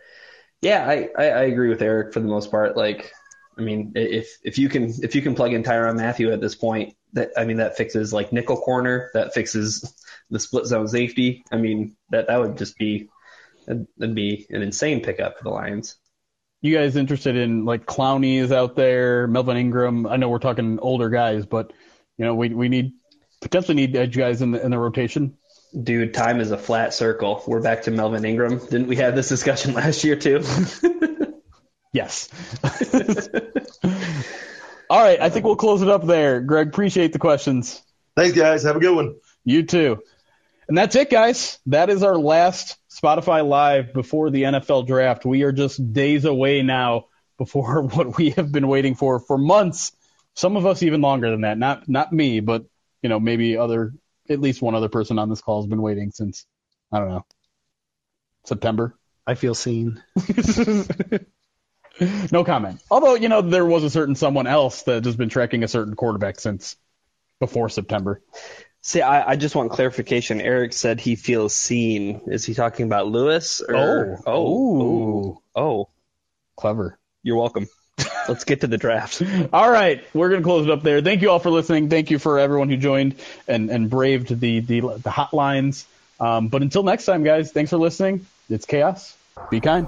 yeah, I, I, I agree with Eric for the most part. Like, I mean, if, if you can, if you can plug in Tyrann Mathieu at this point, that, I mean, that fixes like nickel corner, that fixes the split zone safety. I mean, that, that would just be, that'd, that'd be an insane pickup for the Lions. You guys interested in like Clowney is out there, Melvin Ingram? I know we're talking older guys, but you know we we need potentially need edge guys in the in the rotation. Dude, time is a flat circle. We're back to Melvin Ingram. Didn't we have this discussion last year too? Yes. All right, I think we'll close it up there. Greg, appreciate the questions. Thanks, guys. Have a good one. You too. And that's it, guys. That is our last Spotify Live before the NFL draft. We are just days away now before what we have been waiting for for months. Some of us even longer than that. Not not me, but you know maybe other at least one other person on this call has been waiting since I don't know September. I feel seen. No comment. Although you know there was a certain someone else that has been tracking a certain quarterback since before September. See, I, I just want clarification. Eric said he feels seen. Is he talking about Lewis? Or, Oh. oh, Ooh. oh, Clever. You're welcome. Let's get to the draft. All right, we're gonna close it up there. Thank you all for listening. Thank you for everyone who joined and and braved the the, the hotlines. Um, but until next time, guys, thanks for listening. It's chaos. Be kind.